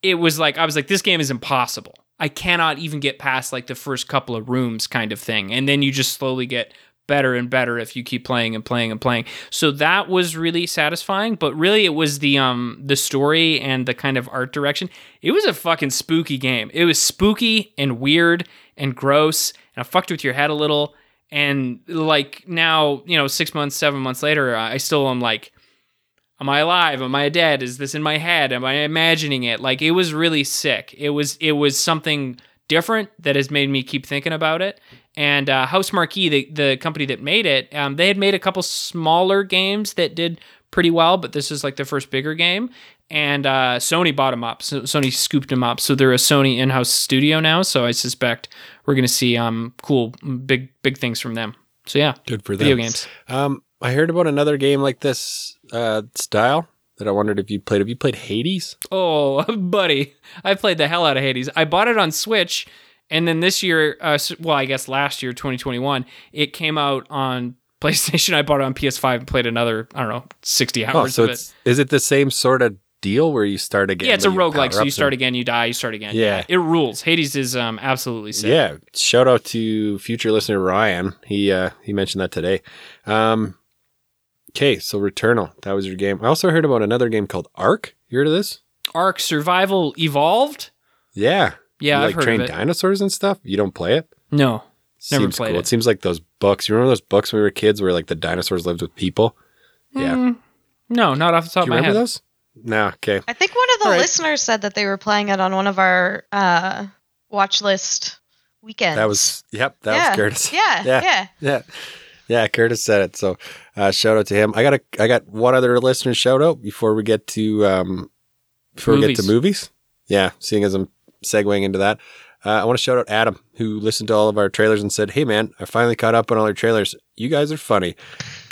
it was like i was like this game is impossible. I cannot even get past like the first couple of rooms kind of thing and then you just slowly get better and better if you keep playing and playing and playing. So that was really satisfying but really it was the um the story and the kind of art direction. It was a fucking spooky game. It was spooky and weird and gross and i fucked with your head a little. And like now you know six months seven months later i still am like am i alive? Am i dead? Is this in my head? Am i imagining it? Like it was really sick. It was it was something different that has made me keep thinking about it and uh, Housemarque the, the company that made it um, they had made a couple smaller games that did pretty well but this is like the first bigger game and uh, sony bought them up so sony scooped them up so they're a sony in-house studio now so i suspect we're going to see um, cool big big things from them so yeah Good for them. video games Um, I heard about another game like this uh, style that I wondered if you played. Have you played Hades? Oh, buddy, I played the hell out of Hades. I bought it on Switch, and then this year, uh, well, I guess last year, 2021, it came out on PlayStation. I bought it on PS5 and played another, I don't know, 60 hours Oh, so of it. is it the same sort of deal where you start again? Yeah, it's a roguelike, so you start and- again, you die, you start again. Yeah. It rules. Hades is um, absolutely sick. Yeah, shout out to future listener Ryan. He uh, he mentioned that today. Um, okay, so Returnal, that was your game. I also heard about another game called Ark. You heard of this? Ark Survival Evolved? Yeah, Yeah, you, I've like heard train of it. dinosaurs and stuff. You don't play it? No. Never Seems played cool. it. It seems like those books. You remember those books when we were kids where like the dinosaurs lived with people? Yeah. Mm, no, not off the top Do of you my remember head. those? No. Okay. I think one of the All right. listeners said that they were playing it on one of our uh, watch list weekends. That was yep. That yeah. was Curtis. Yeah, Yeah. yeah. Yeah. Yeah, Curtis said it. So uh, shout out to him. I got a I got one other listener shout out before we get to um before we get to Movies. movies. Yeah, seeing as I'm segueing into that. Uh, I want to shout out Adam, who listened to all of our trailers and said, "Hey, man, I finally caught up on all your trailers. You guys are funny."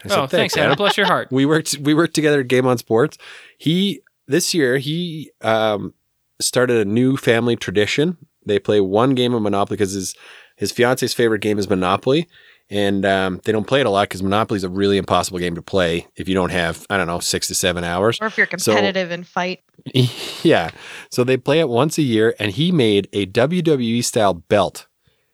I said, Oh, thanks, Adam. Bless your heart. we worked we worked together at Game on Sports. He this year he um, started a new family tradition. They play one game of Monopoly because his his fiance's favorite game is Monopoly, and um, they don't play it a lot because Monopoly is a really impossible game to play if you don't have I don't know six to seven hours. Or if you're So- competitive in fight. yeah, so they play it once a year, and he made a WWE style belt.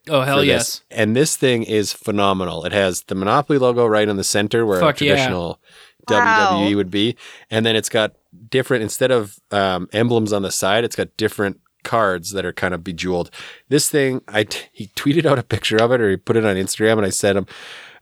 Oh hell yes. this. And this thing is phenomenal. It has the Monopoly logo right in the center where Fuck a yeah. traditional Wow. WWE would be. And then it's got different, instead of um, emblems on the side, it's got different cards that are kind of bejeweled. This thing, I t- he tweeted out a picture of it or he put it on Instagram and I sent him,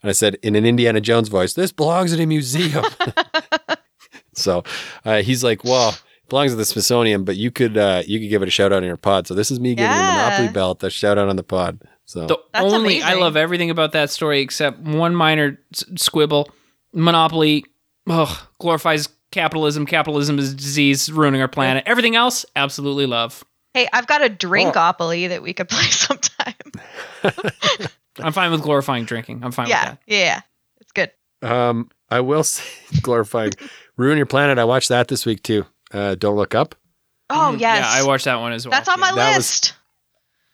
and I said in an Indiana Jones voice, this belongs in a museum. so uh, he's like, well, it belongs at the Smithsonian, but you could uh, you could give it a shout out in your pod. So this is me giving the Monopoly belt a shout out on the pod. So The That's only I love everything about that story except one minor s- squibble. Monopoly, ugh, glorifies capitalism. Capitalism is disease, ruining our planet. Everything else, absolutely love. Hey, I've got a drinkopoly that we could play sometime. I'm fine with glorifying drinking. I'm fine yeah, with yeah, yeah. It's good. Um, I will say, glorifying Ruin Your Planet. I watched that this week too. Uh, Don't Look Up. Oh, that. yes. Yeah, I watched that one as well. That's on my That was- list.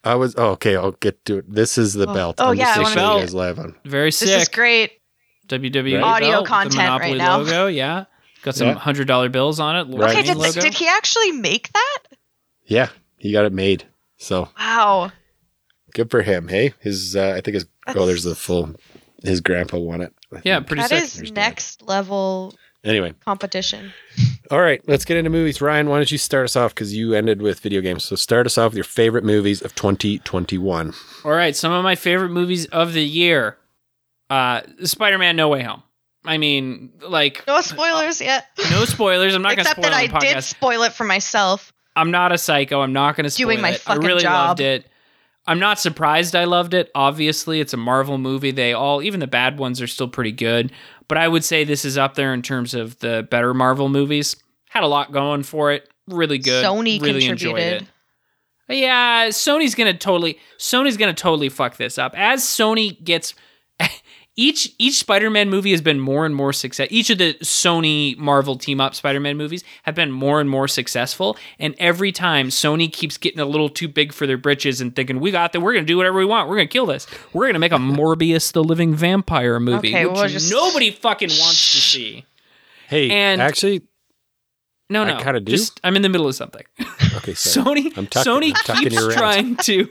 I was oh, okay. I'll get to it. This is the Oh. belt. Oh, I'm yeah, just I gonna wanna- show you guys live on. Very sick. This is great. WWE Right. Audio belt with the content right now. logo. Yeah, got some Yeah. hundred dollar bills on it. Right. Okay, did, logo. did he actually make that? Yeah, he got it made. So Wow. good for him. Hey, his uh, I think his oh, That's- there's the full. His grandpa won it. I Yeah, think. pretty That sick. is There's that. next level Anyway, competition. all right. Let's get into movies. Ryan, why don't you start us off because you ended with video games. So start us off with your favorite movies of 2021. All right, some of my favorite movies of the year. Uh Spider-Man No Way Home. I mean, like No spoilers yet. no spoilers. I'm not going to spoil. Except spoil that I podcast. did spoil it for myself. I'm not a psycho. I'm not going to spoil Doing my it. fucking I really job. loved it. I'm not surprised I loved it. Obviously, it's a Marvel movie. They all, even the bad ones, are still pretty good. But I would say this is up there in terms of the better Marvel movies. Had a lot going for it. Really good. Sony really enjoyed contributed. it. Yeah, Sony's gonna totally Sony's gonna totally fuck this up. As Sony gets each each Spider-Man movie has been more and more success. Each of the Sony Marvel team up Spider-Man movies have been more and more successful. And every time Sony keeps getting a little too big for their britches and thinking, we got that, we're gonna do whatever we want. We're gonna kill this. We're gonna make a Morbius the Living Vampire movie. Okay, which well, just- nobody fucking wants to see. Hey, And- actually, No, no. I no. kinda do. Just I'm in the middle of something. okay, sorry. Sony I'm tucking- Sony I'm keeps trying to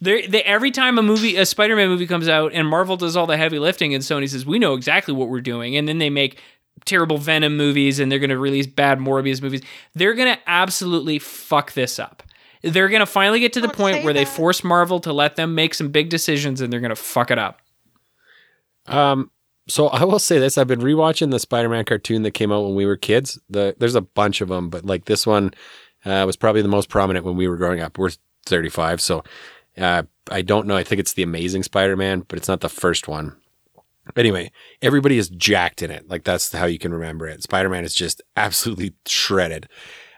they they every time a movie a Spider-Man movie comes out and Marvel does all the heavy lifting and Sony says we know exactly what we're doing and then they make terrible Venom movies and they're going to release bad Morbius movies. They're going to absolutely fuck this up. They're going to finally get to the Don't point say where they force Marvel to let them make some big decisions and they're going to fuck it up. Um, so I will say this: I've been rewatching the Spider-Man cartoon that came out when we were kids. The there's a bunch of them, but like this one uh, was probably the most prominent when we were growing up. We're 35, so uh, I don't know. I think it's the Amazing Spider-Man, but it's not the first one. Anyway, everybody is jacked in it. Like that's how you can remember it. Spider-Man is just absolutely shredded.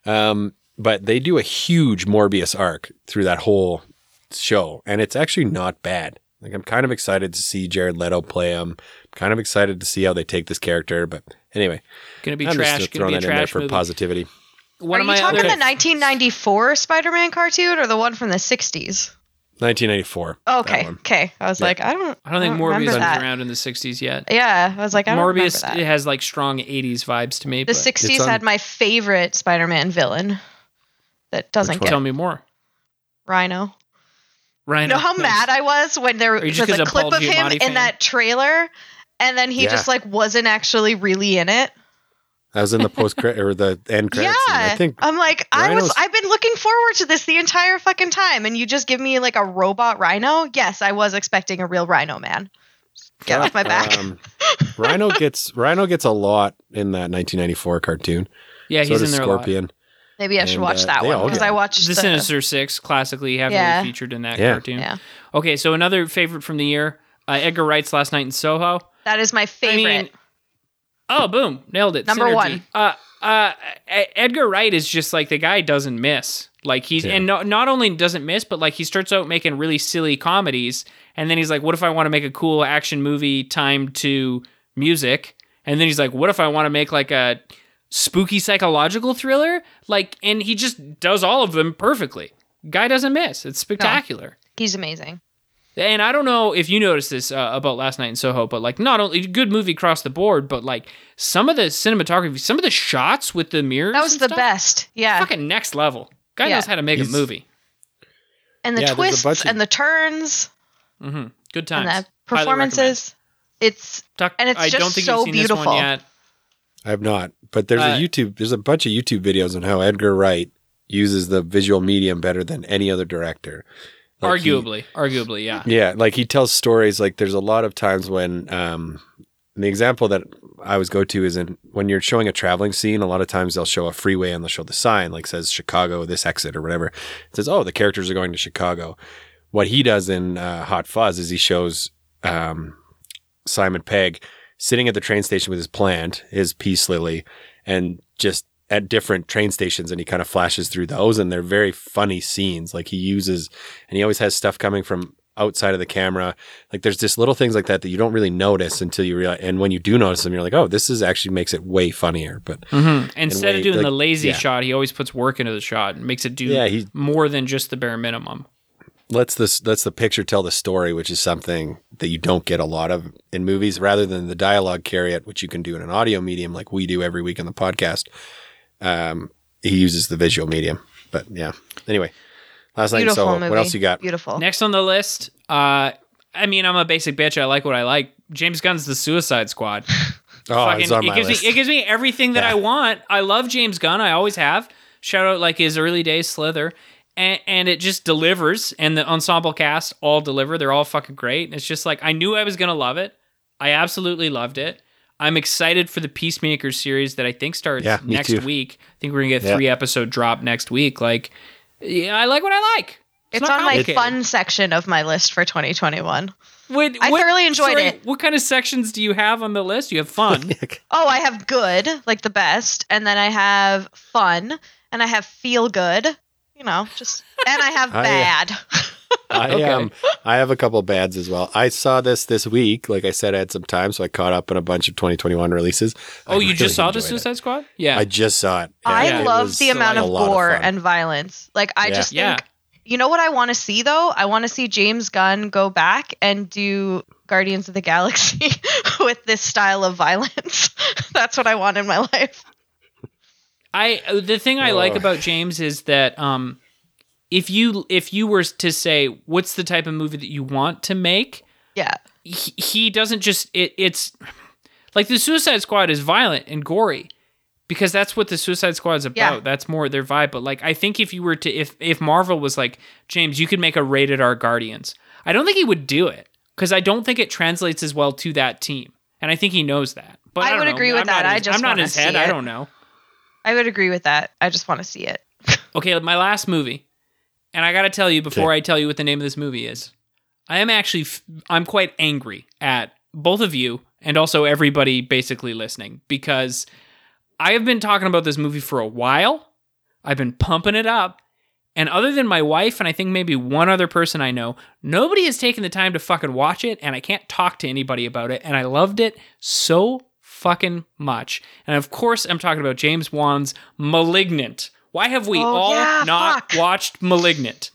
Um, but they do a huge Morbius arc through that whole show, and it's actually not bad. Like I'm kind of excited to see Jared Leto play him. kind of excited to see how they take this character. But anyway, Going to be I'm trash, just going to throwing be a that in there trash for movie. positivity. One Are of you my talking other the 1994 Spider-Man cartoon or the one from the 60s? 1994. Oh, okay, okay. I was Yeah. like, I don't. I don't think Morbius remember was that. around in the 60s yet. Yeah, I was like, I don't Morbius remember it has like strong 80s vibes to me. The but 60s on- had my favorite Spider-Man villain that doesn't get Tell me more. Rhino. Rhino. You know how Nice. mad I was when there was a a 'cause of clip of him Giamatti in that trailer, and then he Yeah. just like wasn't actually really in it. That was in the post credit or the end credits. yeah, scene. I think I'm like, I was, I've been looking forward to this the entire fucking time, and you just give me like a robot Rhino. Yes, I was expecting a real Rhino man. Get off my back. Um, Rhino gets Rhino gets a lot in that 1994 cartoon. Yeah, so he's does in there a lot. Scorpion. Maybe I should and, watch uh, that they one because I watched The the, Sinister Six, classically heavily Yeah. featured in that Yeah. cartoon. Yeah, Okay, so another favorite from the year, uh, Edgar Wright's Last Night in Soho. that is my favorite. I mean, oh, boom, nailed it. Number Synergy. one. Uh, uh, Edgar Wright is just like the guy doesn't miss. Like he's Yeah. and no, not only doesn't miss, but like he starts out making really silly comedies, and then he's like, "What if I want to make a cool action movie timed to music?" And then he's like, "What if I want to make like a spooky psychological thriller?" Like, and he just does all of them perfectly. Guy doesn't miss. It's spectacular. he's amazing. And I don't know if you noticed this uh, about last night in Soho, but like not only good movie across the board, but like some of the cinematography, some of the shots with the mirrors. That was the stuff, best. Yeah. Fucking next level. Guy Yeah. knows how to make He's- a movie. and the Yeah, twists of- and the turns Mm-hmm. Good and the performances. It's recommend. Tuck, and it's I don't just think so you've seen this beautiful. one yet. I have not, but there's Uh, a YouTube. There's a bunch of YouTube videos on how Edgar Wright uses the visual medium better than any other director. Like he- arguably, arguably, yeah. yeah, like he tells stories. Like there's a lot of times when um, the example that I always go to is in when you're showing a traveling scene. A lot of times they'll show a freeway and they'll show the sign like says Chicago, this exit or whatever. It says, oh, the characters are going to Chicago. What he does in uh, Hot Fuzz is he shows um, Simon Pegg sitting at the train station with his plant, his peace lily, and just at different train stations and he kind of flashes through those and they're very funny scenes. Like he uses and he always has stuff coming from outside of the camera. Like there's just little things like that that you don't really notice until you realize and when you do notice them you're like, "Oh, this is actually makes it way funnier." But hmm Instead way- of doing like, the lazy yeah. shot, he always puts work into the shot and makes it do yeah, he more than just the bare minimum. lets this lets the picture tell the story, which is something that you don't get a lot of in movies, rather than the dialogue carry it, which you can do in an audio medium like we do every week on the podcast. Um, he uses the visual medium, but yeah. Anyway, last night. beautiful So, movie. what else you got? Beautiful. Next on the list, uh, I mean, I'm a basic bitch. I like what I like. James Gunn's The Suicide Squad. Oh, Fucking- it's on it my gives list. me it gives me everything that Yeah. I want. I love James Gunn. I always have. Shout out like his early days Slither. And, and it just delivers and the ensemble cast all deliver. They're all fucking great. And it's just like I knew I was gonna love it. I absolutely loved it. I'm excited for the Peacemaker series that I think starts Yeah, next too. week. I think we're gonna get Yeah. three episode drop next week. Like, yeah, I like what I like. it's not on my fun section of my list for 2021. What, I what- thoroughly enjoyed sorry, it. What kind of sections do you have on the list? You have fun. Oh, I have good, like the best, and then I have fun, and I have feel good, you know, just and I have oh, I- bad. I Okay. um I have a couple bads as well. I saw this this week. Like I said, I had some time, so I caught up on a bunch of 2021 releases. I oh, you really just saw the enjoyed it. Suicide Squad? Yeah. I just saw it. I Yeah, love was the amount a of gore fun. and violence. Like I Yeah. just Yeah. think you know what I want to see though? I want to see James Gunn go back and do Guardians of the Galaxy with this style of violence. That's what I want in my life. I uh, the thing I like Oh. about James is that um if you if you were to say what's the type of movie that you want to make, Yeah. he, he doesn't just it, it's like the Suicide Squad is violent and gory because that's what the Suicide Squad is about. Yeah. That's more their vibe. But like I think if you were to if if Marvel was like James, you could make a rated R Guardians. I don't think he would do it because I don't think it translates as well to that team, and I think he knows that. But I I, would know. agree with I'm that. I just I'm not his head. I don't know. I would agree with that. I just want to see it. Okay, my last movie, and I got to tell you before Okay. I tell you what the name of this movie is. I am actually f- I'm quite angry at both of you and also everybody basically listening because I have been talking about this movie for a while. I've been pumping it up. And other than my wife and I think maybe one other person I know, nobody has taken the time to fucking watch it and I can't talk to anybody about it and I loved it so fucking much. And of course, I'm talking about James Wan's Malignant. Why have we Oh, all yeah, not fuck. watched Malignant?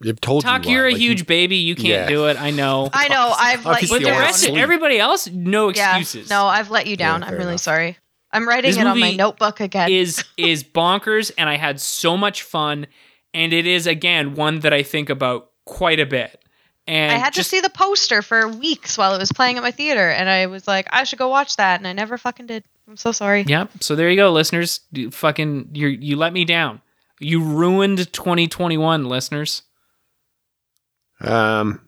You've told Tuck, you you're why. a Like, huge baby. You can't Yeah. do it. I know. I know. I've let Obviously you but the down. rest, of everybody else, no yeah. excuses. No, I've let you down. Yeah, I'm really enough. sorry. I'm writing This it on my notebook again. is is bonkers, and I had so much fun. And it is again one that I think about quite a bit. And I had just, to see the poster for weeks while it was playing at my theater, and I was like, I should go watch that, and I never fucking did. I'm so sorry. Yeah. So there you go, listeners. You fucking, you you let me down. You ruined 2021, listeners. Um.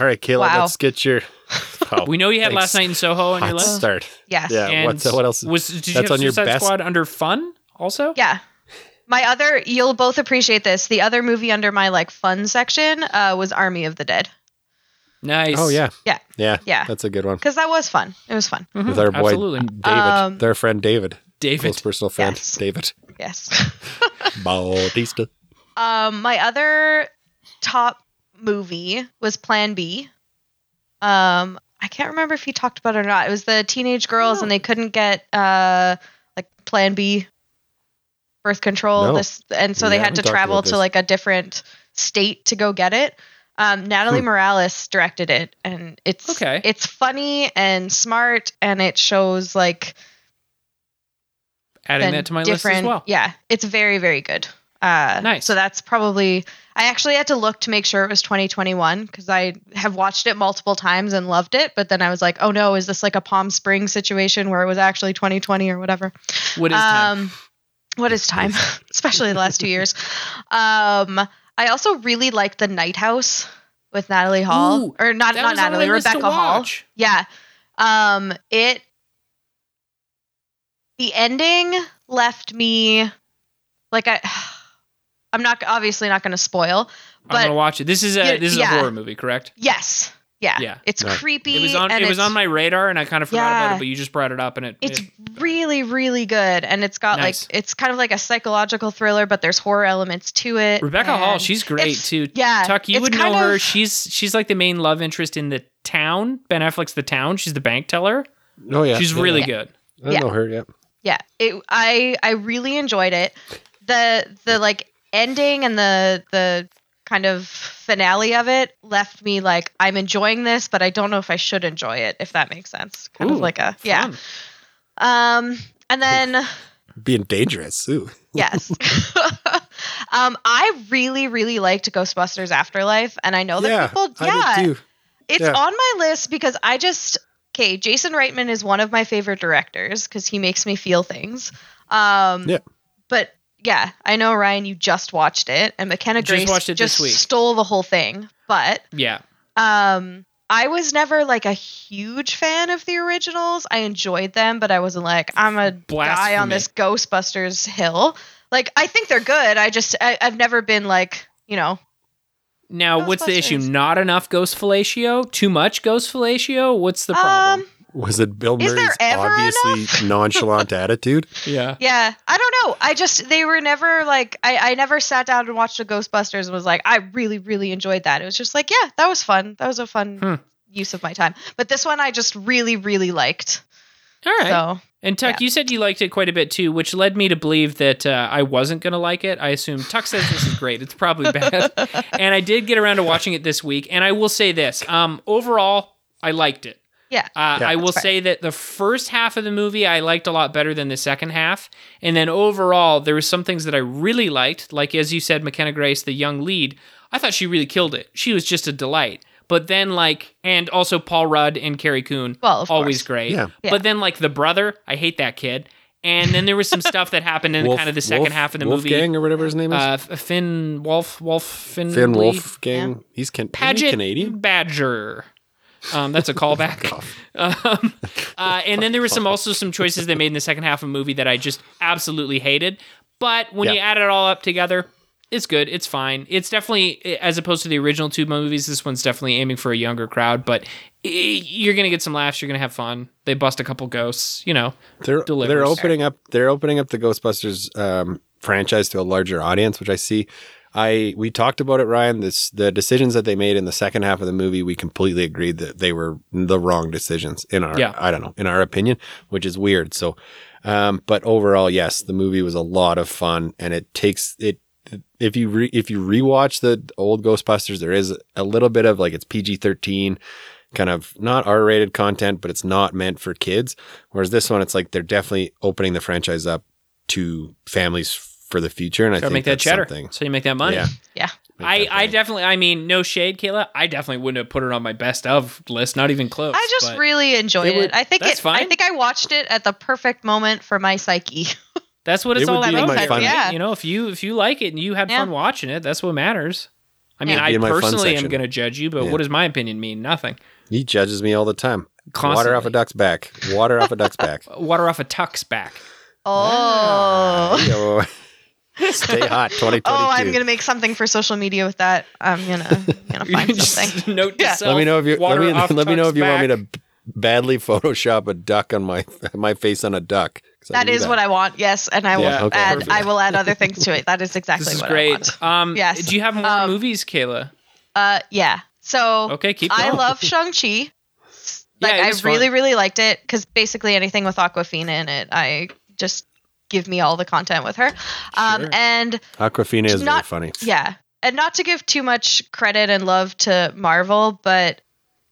All right, Kayla. Wow. Let's get your. Oh, We know you had thanks. last night in Soho on your list. start. Yes. Yeah. And What's what else? Was did you that's have on your best- Squad under fun also? Yeah. My other, you'll both appreciate this. The other movie under my like fun section uh, was Army of the Dead Nice. Oh yeah. Yeah. Yeah. Yeah. That's a good one. because that was fun. It was fun. Mhm, With our boy absolutely. David, Um, their friend David, David. close personal friend Yes. David Yes. Bautista. Um, my other top movie was Plan B. Um, I can't remember if you talked about it or not. It was the teenage girls and they couldn't get uh like Plan B birth control. No. This and so We they had to travel to like a different state to go get it. Um, Natalie Hmm. Morales directed it, and it's Okay. It's funny and smart, and it shows like Adding that to my list as different- well. Yeah, it's very very good. Uh, Nice. So that's probably. I actually had to look to make sure it was 2021 because I have watched it multiple times and loved it, but then I was like, oh no, is this like a Palm Springs situation where it was actually 2020 or whatever? What is time? Um, what is time? Especially the last two years. Um, I also really liked the Night House with Natalie Hall, Ooh, or not not was on my Natalie, Rebecca Hall. Yeah. Um, it the ending left me like I. I'm not obviously not going to spoil, But, I'm gonna watch it. This is a this is yeah. a horror movie, correct? yes, yeah, Yeah. it's Right. creepy. It was on and it was on my radar, and I kind of forgot about it. But you just brought it up, and it, It's it- really, really good, and it's got Nice. like it's kind of like a psychological thriller, but there's horror elements to it. Rebecca Hall. She's great it's- too. Yeah, Tuck, you would know her. of- She's she's like the main love interest in the town. Ben Affleck's the town. She's the bank teller. Oh yeah, she's yeah, really yeah. good. I Yeah. know her. Yeah. yeah it i i really enjoyed it the the like ending and the the kind of finale of it left me like i'm enjoying this but i don't know if i should enjoy it if that makes sense kind Ooh, of like a yeah Fun. um and then Being dangerous. Ooh. yes um i really really liked ghostbusters afterlife and i know that yeah, people yeah it's Yeah. on my list because I just okay. Jason Reitman is one of my favorite directors because he makes me feel things. Um, Yeah. But yeah, I know Ryan, you just watched it, and McKenna Just Grace watched it this just week. stole the whole thing. But Yeah. um, I was never like a huge fan of the originals. I enjoyed them, but I wasn't like I'm a guy on this Ghostbusters hill. Like I think they're good. I just I, I've never been like you know Now, what's the issue? Not enough ghost fellatio? Too much ghost fellatio? What's the problem? um Was it Bill Murray's ever obviously nonchalant attitude? yeah. Yeah, I don't know. I just they were never like I I never sat down and watched a Ghostbusters and was like I really really enjoyed that. It was just like yeah, that was fun. That was a fun Hmm. use of my time. But this one I just really really liked. All right. So And Tuck, you said you liked it quite a bit too, which led me to believe that uh, I wasn't going to like it. I assume Tuck says this is great. It's probably bad. and I did get around to watching it this week. And I will say this um, overall, I liked it. Yeah, Uh, Yeah. I will fair. say that the first half of the movie I liked a lot better than the second half. And then overall, there were some things that I really liked. Like, as you said, McKenna Grace, the young lead, I thought she really killed it. She was just a delight. But then, like, and also Paul Rudd and Carrie Coon, Well, always course. great. Yeah. Yeah. But then, like, the brother, I hate that kid. And then there was some stuff that happened in Wolf- kind of the second Wolf- half of the movie. Wolfgang or whatever his name is. Uh, Finn Wolf, Wolf Finn, Finn Lee- Wolfgang. He's, can- isn't he Paget Canadian. Badger. Um, that's a callback. um, uh, and then there were some also some choices they made in the second half of the movie that I just absolutely hated. But when Yeah. you add it all up together, it's good. It's fine. It's definitely as opposed to the original two movies. This one's definitely aiming for a younger crowd. But you're gonna get some laughs. You're gonna have fun. They bust a couple ghosts. You know. They're delivers. they're opening up they're opening up the Ghostbusters um, franchise to a larger audience, which I see. I we talked about it, Ryan. This the decisions that they made in the second half of the movie. We completely agreed that they were the wrong decisions in our Yeah. I don't know in our opinion, which is weird. So, um, but overall, yes, the movie was a lot of fun, and it takes it. If you re, if you rewatch the old Ghostbusters, there is a little bit of like it's PG thirteen kind of not R rated content, but it's not meant for kids. Whereas this one, it's like they're definitely opening the franchise up to families for the future. And I think make that that's cheddar. something. So you make that money. Yeah. yeah. I, I definitely, I mean, no shade, Kayla. I definitely wouldn't have put it on my best of list, not even close. I just really enjoyed it would- it. I think that's it. I think I watched it at the perfect moment for my psyche. that's what it's It all would be about. fun- Yeah. You know, if you if you like it and you had Yeah. fun watching it, that's what matters. I mean, I Be in my fun personally am going to judge you, but Yeah. what does my opinion mean? Nothing. He judges me all the time. Constantly. Water off a duck's back. Water off a duck's back. Water off a tuck's back. Oh. Yo. Stay hot, 2022. Oh, I'm gonna make something for social media with that. I'm gonna gonna find something. note to Yeah. self, let me know if you let me, let me know if you want me to badly Photoshop a duck on my my face on a duck. 'Cause I That what I want. Yes, and I will okay, add. perfect. I will add other things to it. That is exactly This is what I great. want. Um, Yes. Do you have more Um, movies, Kayla? Uh, yeah. So Okay, keep I love Shang Chi. Like Yeah, I was fun. really, really liked it because basically anything with Awkwafina in it, I just give me all the content with her. Um, Sure. and Awkwafina is Not- very funny. yeah, and not to give too much credit and love to Marvel, but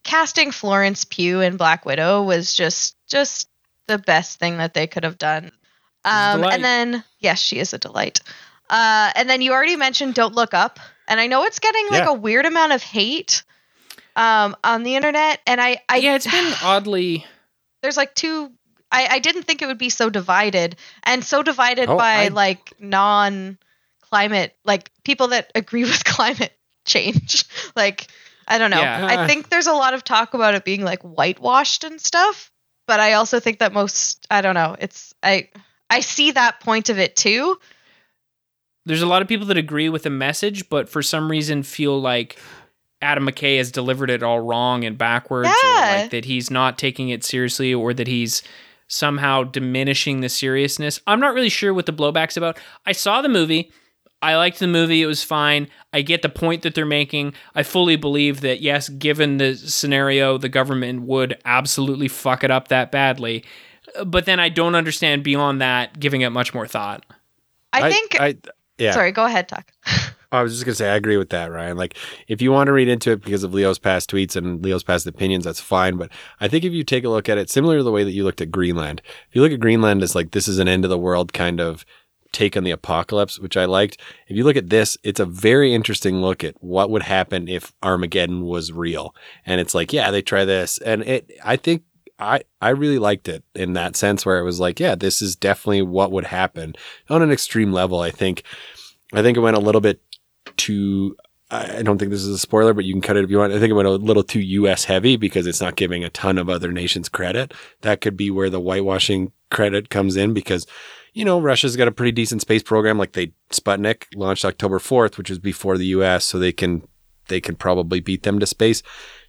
casting Florence Pugh in Black Widow was just just the best thing that they could have done. Um, and then yes, she is a delight. Uh, and then you already mentioned Don't Look Up, and I know it's getting like Yeah. a weird amount of hate um, on the internet, and I, I yeah, it's been oddly. there's like two I, I didn't think it would be so divided and so divided Oh, by I- like non climate like people that agree with climate change. Like i don't know. Yeah. i think there's a lot of talk about it being like whitewashed and stuff but i also think that most i don't know it's i i see that point of it too. There's a lot of people that agree with the message, but for some reason feel like Adam McKay has delivered it all wrong and backwards, or like that he's not taking it seriously, or that he's somehow diminishing the seriousness. I'm not really sure what the blowback's about. I saw the movie. I liked the movie. It was fine. I get the point that they're making. I fully believe that, yes, given the scenario, the government would absolutely fuck it up that badly. But then I don't understand beyond that giving it much more thought. i, think I, yeah. sorry go ahead talk Oh, I was just gonna say I agree with that, Ryan. Like if you want to read into it because of Leo's past tweets and Leo's past opinions, that's fine. But I think if you take a look at it, similar to the way that you looked at Greenland, if you look at Greenland as like this is an end of the world kind of take on the apocalypse, which I liked. If you look at this, it's a very interesting look at what would happen if Armageddon was real. And it's like, yeah, they try this. And it I think I, I really liked it in that sense where it was like, yeah, this is definitely what would happen on an extreme level. I think, I think it went a little bit too, I don't think this is a spoiler, but you can cut it if you want. I think it went a little too US heavy because it's not giving a ton of other nations credit. That could be where the whitewashing credit comes in because, you know, Russia's got a pretty decent space program. Like they, Sputnik launched October 4th, which was before the US. So they can, they can probably beat them to space.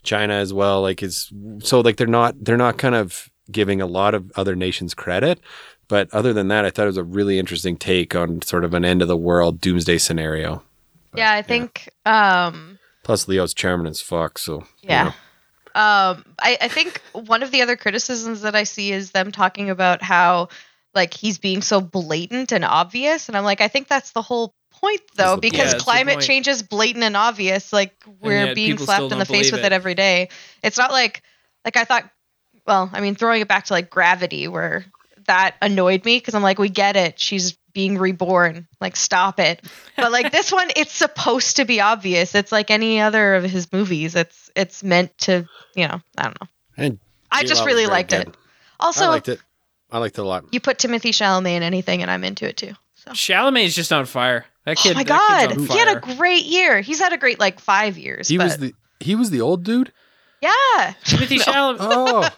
China as well. Like is so like they're not they're not kind of giving a lot of other nations credit. But other than that, I thought it was a really interesting take on sort of an end of the world doomsday scenario. But, yeah i think um Plus, Leo's charming as fuck. So you Yeah. know. Um, I, I think one of the other criticisms that I see is them talking about how like he's being so blatant and obvious, and I'm like, I think that's the whole point though, the- because Yeah, climate change is blatant and obvious. Like we're yet being slapped in the face believe with it. it every day. It's not like like I thought. Well, I mean, throwing it back to like gravity, where that annoyed me because I'm like, we get it. She's being reborn. Like, stop it. But like this one, it's supposed to be obvious. It's like any other of his movies. It's it's meant to, you know, I don't know. And I J-Lo just really liked good. it. Also, I liked it. I liked it a lot. you put Timothy Chalamet in anything, and I'm into it too. So. Chalamet is just on fire. That oh kid. oh my that kid's god, on he had a great year. He's had a great like five years. He but was the he was the old dude. yeah. Timothy Chalamet. Oh,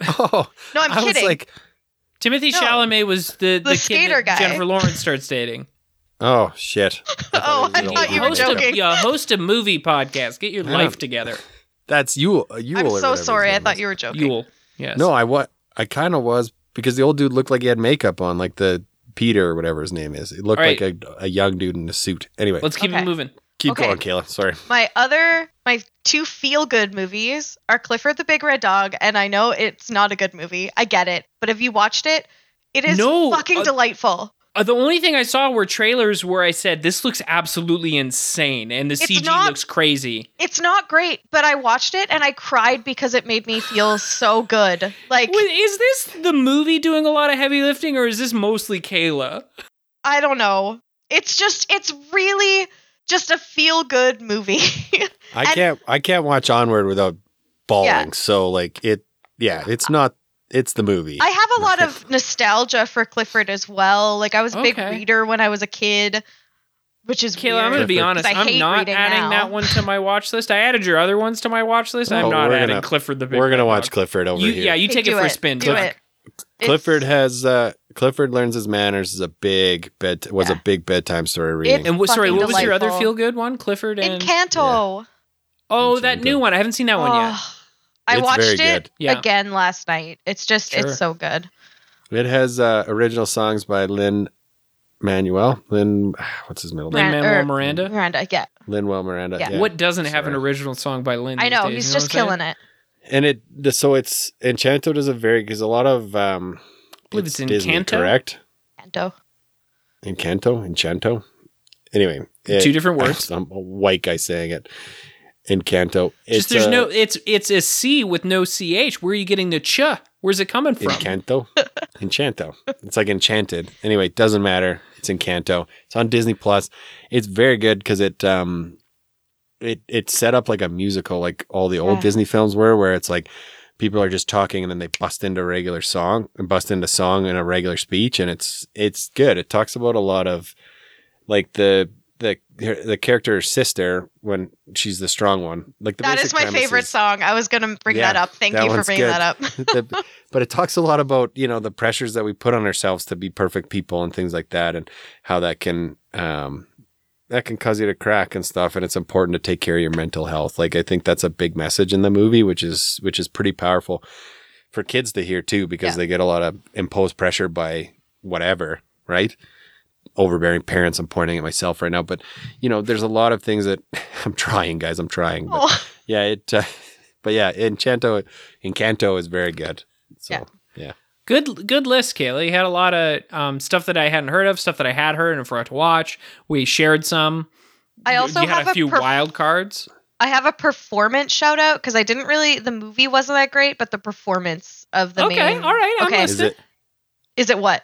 oh. No, I'm I kidding. was like, Timothy No. Chalamet was the, the, kid skater that guy. Jennifer Lawrence starts dating. oh shit. Oh, I thought you were host joking. A, yeah, host a movie podcast. Get your Yeah. life together. That's you. You. I'm so sorry. I thought you were joking. Yule. Yes. No, I what I kind of was because the old dude looked like he had makeup on, like the Peter or whatever his name is. It looked Right. like a, a young dude in a suit. Anyway, Let's keep Okay. it moving. Keep okay. going, Kayla. Sorry. My other, my two feel good movies are Clifford the Big Red Dog, and I know it's not a good movie. I get it. But have you watched it? It is No, fucking uh, delightful. Uh, the only thing I saw were trailers where I said this looks absolutely insane and the It's CG not- looks crazy. It's not great, but I watched it and I cried because it made me feel so good. Like, Wait, is this the movie doing a lot of heavy lifting or is this mostly Kayla? I don't know. It's just, it's really just a feel good movie. I And- can't. I can't watch Onward without bawling. Yeah. So like it. Yeah, it's not. It's the movie. I have a lot of nostalgia for Clifford as well. Like, I was a big Okay. reader when I was a kid, which is Kayla, I'm going to be honest. I I'm hate not reading adding now. that one to my watch list. I added your other ones to my watch list. I'm Oh, not adding gonna- Clifford the Big We're gonna watch Dog. Clifford over You, here. yeah, you Hey, take it do for a spin. Do Doc. it. It's- Clifford has. uh Clifford learns his manners is a big bed. Was Yeah. a big bedtime story reading. And what, sorry, Fucking what was your other feel good one? Clifford and Encanto. oh, that new one. I haven't seen that one yet. Oh, I It's watched it. Yeah. again last night. It's just, Sure. it's so good. It has uh, original songs by Lin Manuel. Lin, what's his middle name? Lin Manuel er, Miranda. Miranda, yeah. Linwell Miranda. Yeah. Yeah. What doesn't have an original song by Lin? I know. days, He's you know just killing saying? it. And it so it's Enchanto does a very because a lot of um, I believe it's Disney, Encanto. correct? Encanto. Encanto, Enchanto. Anyway, It- Two different words. I'm a white guy saying it. Encanto. It's Just there's uh, no. It's it's a C with no ch. Where are you getting the ch? Where's it coming from? Encanto. Enchanto. It's like enchanted. Anyway, it doesn't matter. It's Encanto. It's on Disney Plus. It's very good because it um it it's set up like a musical, like all the old Yeah. Disney films were, where it's like people are just talking and then they bust into a regular song and bust into song in a regular speech, and it's it's good. It talks about a lot of like the the the character's sister when she's the strong one. Like the That my premise favorite song. I was gonna bring Yeah, that up. Thank that you for bringing good. that up. The- but it talks a lot about you know the pressures that we put on ourselves to be perfect people and things like that and how that can um that can cause you to crack and stuff and it's important to take care of your mental health like i think that's a big message in the movie which is which is pretty powerful for kids to hear too because Yeah. they get a lot of imposed pressure by whatever right overbearing parents i'm pointing at myself right now but you know there's a lot of things that i'm trying guys i'm trying but Oh, yeah it uh, but yeah enchanto encanto is very good so Yeah. yeah Good good list, Kaylee. You had a lot of um, stuff that I hadn't heard of, stuff that I had heard and forgot to watch. We shared some. I also you had have a a few perf- wild cards. I have a performance shout out because I didn't really. The movie wasn't that great, but the performance of the Okay, main. all right, I'm okay, is it is it what?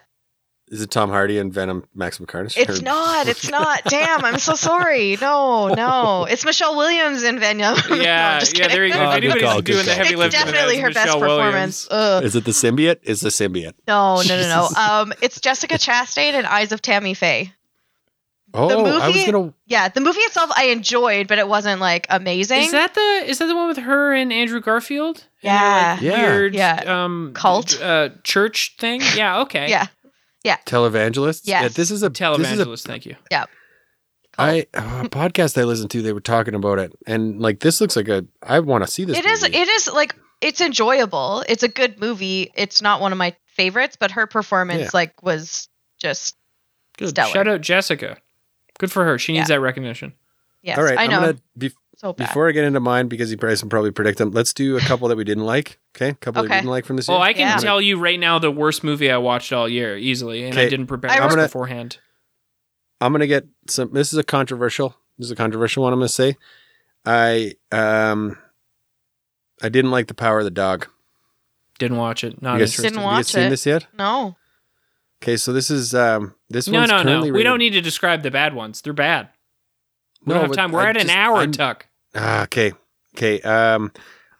Is it tom hardy and venom max mccartney It's not. It's not. Damn, I'm so sorry. No, no. It's Michelle Williams in Venom. No, Yeah, just yeah. There you go. Oh, anybody's call, good doing the call. heavy It's definitely that's her best performance. Is it the symbiote is the symbiote No, no, no, no. Um, it's Jessica Chastain and Eyes of Tammy Faye. oh i was movie- gonna Yeah, the movie itself I enjoyed, but it wasn't like amazing. Is that the is that the one with her and Andrew Garfield? And their, Yeah. like, Yeah. Weird, Yeah. Um, Cult? uh, church thing. Yeah. Okay. yeah, televangelists Yes. yeah, this is a this is a Televangelist. Thank you. Yeah. I a uh, podcast I listened to they were talking about it and like this looks like a I want to see this it is. movie. It is like it's enjoyable. It's a good movie. It's not one of my favorites, but her performance Yeah. like was just Good. Stellar. Shout out Jessica. Good for her. She needs Yeah. that recognition. yes. all right I know. i'm gonna be, so bad. before i get into mine because you guys can probably predict them let's do a couple that we didn't like okay a couple that we didn't like from this year Oh, I can Yeah. tell you right now the worst movie I watched all year easily, and I didn't prepare I this I'm gonna- beforehand. I'm gonna get some. This is a controversial. This is a controversial one. I'm gonna say. I um, I didn't like the Power of the Dog. Didn't watch it. Not you interested. Didn't you guys watch seen it. this yet? no. Okay, so this is um, this No, one's no, no. currently We rated- don't need to describe the bad ones. They're bad. We No, don't have time. We're I at an hour, I'm- Tuck. Ah, okay, okay. Um,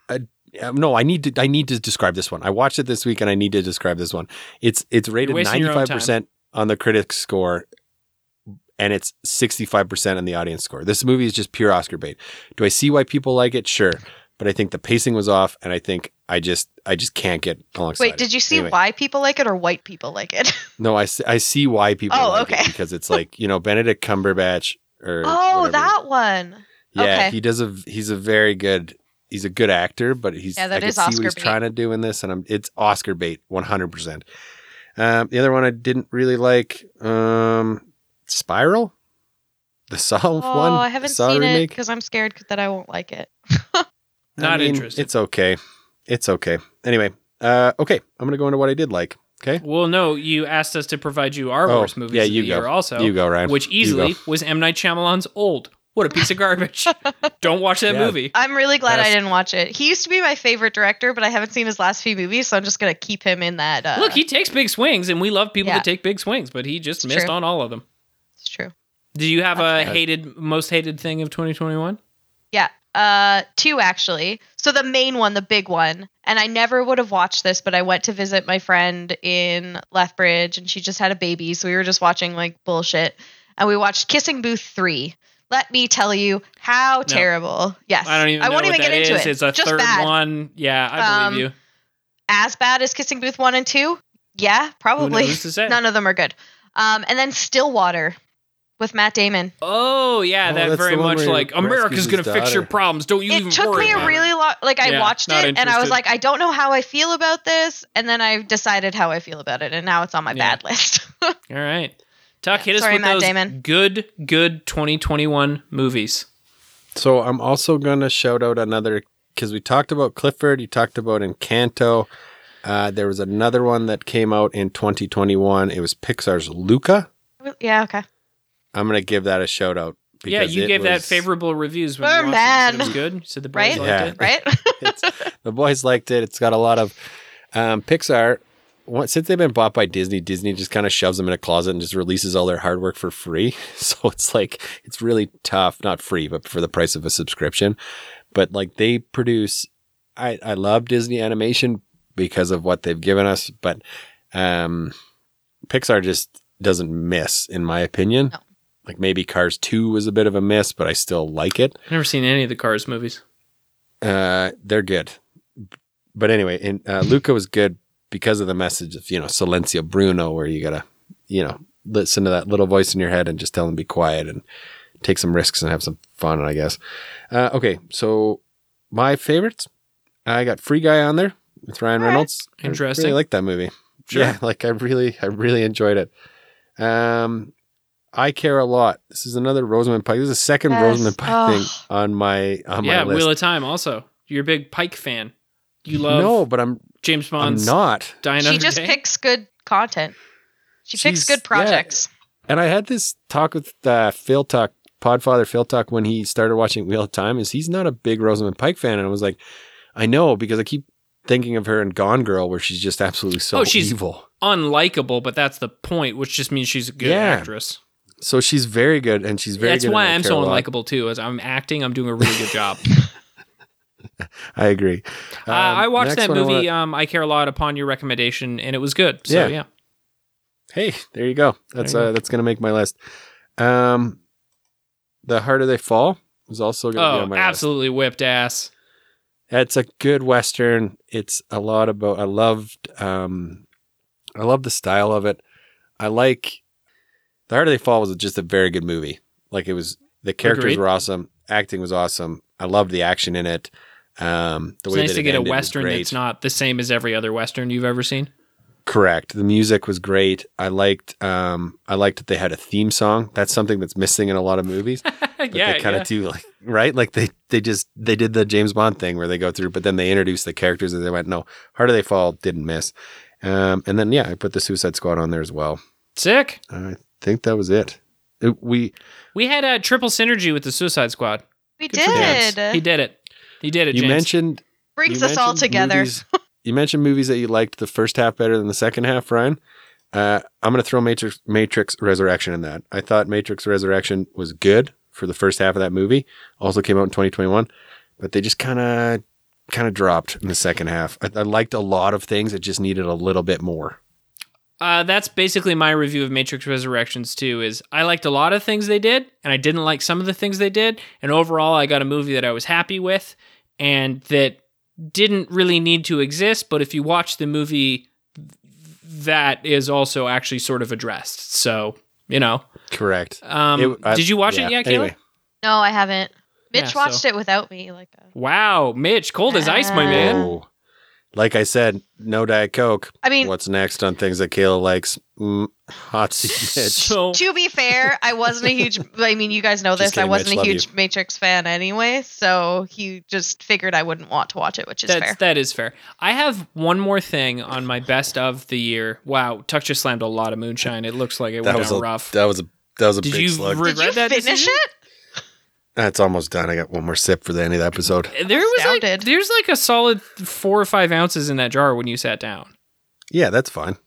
I, um, no, I need to. I need to describe this one. I watched it this week, and I need to describe this one. It's it's rated wasting ninety your own five percent on the critics score, and it's sixty five percent on the audience score. This movie is just pure Oscar bait. Do I see why people like it? Sure, but I think the pacing was off, and I think I just I just can't get alongside. Wait, it. did you see Anyway. why people like it or white people like it? No, I see, I see why people. Oh, like it okay. because it's like you know Benedict Cumberbatch or oh, whatever. that one. Yeah, Okay. he does a. He's a very good. He's a good actor, but he's. Yeah, that I can is see Oscar what he's bait. trying to do in this, and I'm. It's Oscar bait, one hundred percent. Um, the other one I didn't really like. Um, Spiral, the Saw Oh, one. I haven't Saw seen it because I'm scared that I won't like it. I Not mean, interested. It's okay. It's okay. Anyway, uh, okay. I'm gonna go into what I did like. Okay, Well, no, you asked us to provide you our Oh, worst movies yeah, of you the go. year also, you go, Ryan. which easily go. was M. Night Shyamalan's Old. What a piece of garbage. Don't watch that Yeah. movie. I'm really glad I didn't watch it. He used to be my favorite director, but I haven't seen his last few movies, so I'm just gonna keep him in that. Uh, Look, he takes big swings, and we love people Yeah. that take big swings, but he just It's missed true. on all of them. it's true. Do you have a Okay. hated, most hated thing of 2021? Yeah, uh, two actually. So the main one, the big one, and I never would have watched this, but I went to visit my friend in Lethbridge, and she just had a baby, so we were just watching like bullshit, and we watched Kissing Booth three. Let me tell you how terrible. Yes, I don't even I won't what even that get into is. it. It's a just third bad. one. Yeah, I believe Um, you. As bad as Kissing Booth one and two? Yeah, probably. knows to say? None of them are good. Um, and then Stillwater with Matt Damon. Oh, yeah, Oh, that very much like America's going to his fix your problems. Don't you even it took me a really long like I Yeah, watched not it and I was like I don't know how I feel about this and then I decided how I feel about it and now it's on my Yeah. bad list. All right. Tuck, hit us Sorry, with Matt those Damon. good, good 2021 movies. So I'm also gonna shout out another because we talked about Clifford, you talked about Encanto. Uh, there was another one that came out in 2021. It was Pixar's Luca. yeah, okay. I'm gonna give that a shout out Yeah, you it gave that favorable reviews when We're you watched it. Said it was good. You said the boys Right? liked Yeah. it. right? The boys liked it. It's got a lot of um, Pixar. Once, since they've been bought by Disney, Disney just kind of shoves them in a closet and just releases all their hard work for free. So it's like it's really tough, not free, but for the price of a subscription. But like they produce, I I love Disney animation because of what they've given us, but um, Pixar just doesn't miss, in my opinion. No. Like maybe Cars Two was a bit of a miss, but I still like it. I've never seen any of the Cars movies. Uh, they're good. But anyway, and uh, Luca was good because of the message of you know Silencio Bruno, where you gotta you know listen to that little voice in your head and just tell them be quiet and take some risks and have some fun. I guess. Uh, okay, so my favorites, I got Free Guy on there with Ryan All right. Reynolds. I Interesting. really like that movie. Sure. Yeah, like I really, I really enjoyed it. Um, I care a lot. This is another Rosamund Pike. This is the second Yes. Rosamund Pike Oh. thing on my on yeah, my list. Wheel of Time also. You're a big Pike fan. You love no, but I'm James I'm not. Die she just Day. picks good content. She picks She's- good yeah. projects. And I had this talk with uh, Phil Talk, Podfather Phil Talk, when he started watching Wheel of Time. Is he's not a big Rosamund Pike fan, and I was like, I know because I keep thinking of her in Gone Girl, where she's just absolutely so Oh, she's- evil. unlikable, but that's the point, which just means she's a good Yeah. actress. So she's very good, and she's very. That's good why I I'm care so unlikable too. As I'm acting, I'm doing a really good job. I agree. uh, I Um, watched that one I movie. wanna- um, I care a lot upon your recommendation, and it was good. So Yeah. yeah, Hey, there you go. That's you uh, that's gonna make my list. Um, the harder they fall was also gonna be oh, on my list. absolutely whipped ass. It's a good western. It's a lot about. I loved. Um, I love the style of it. I like. The Harder They Fall was just a very good movie. Like it was. The characters Agreed. were awesome. Acting was awesome. I loved the action in it. Um, the It's way nice to get a western that's not the same as every other western you've ever seen. Correct. The music was great. I liked. Um, I liked that they had a theme song. That's something that's missing in a lot of movies. But yeah, they kind of yeah. do like right, like they they just they did the James Bond thing where they go through, but then they introduced the characters and they went, no, Harder They Fall didn't miss. Um, and then yeah, I put the Suicide Squad on there as well. sick. I think that was it. It- we We had a triple synergy with the Suicide Squad. We Good did. He did it. He did it. you James. mentioned Brings you us all together. movies- you mentioned movies that you liked the first half better than the second half, Ryan. Uh, I'm going to throw Matrix Matrix Resurrection in that. I thought Matrix Resurrection was good for the first half of that movie. Also came out in 2021, but they just kind of kind of dropped in the second half. I, I liked a lot of things. It just needed a little bit more. Uh, that's basically my review of Matrix Resurrections too. Is I liked a lot of things they did, and I didn't like some of the things they did. And overall, I got a movie that I was happy with, and that didn't really need to exist. But if you watch the movie, that is also actually sort of addressed. So you know, Correct. um, It- I- did you watch yeah. it yet, Kayla? Anyway, No, I haven't. Mitch Yeah, watched so- it without me. Like, uh, Wow, Mitch, cold as ice, my man. oh, like I said, no Diet Coke. I mean, What's next on things that Kayla likes? Mm, hot seat bitch. So to be fair, I wasn't a huge. I mean, you guys know Just this. I wasn't Mitch, a huge you. Matrix fan anyway, so he just figured I wouldn't want to watch it, which is That's fair. that is fair. I have one more thing on my best of the year. Wow, Tuck just slammed a lot of moonshine. It looks like it That went was down a rough. that was a that was a Did big you slug. re- Did you that finish decision? it? That's almost done. I got one more sip for the end of the episode. There was like there's like a solid four or five ounces in that jar when you sat down. Yeah, that's fine.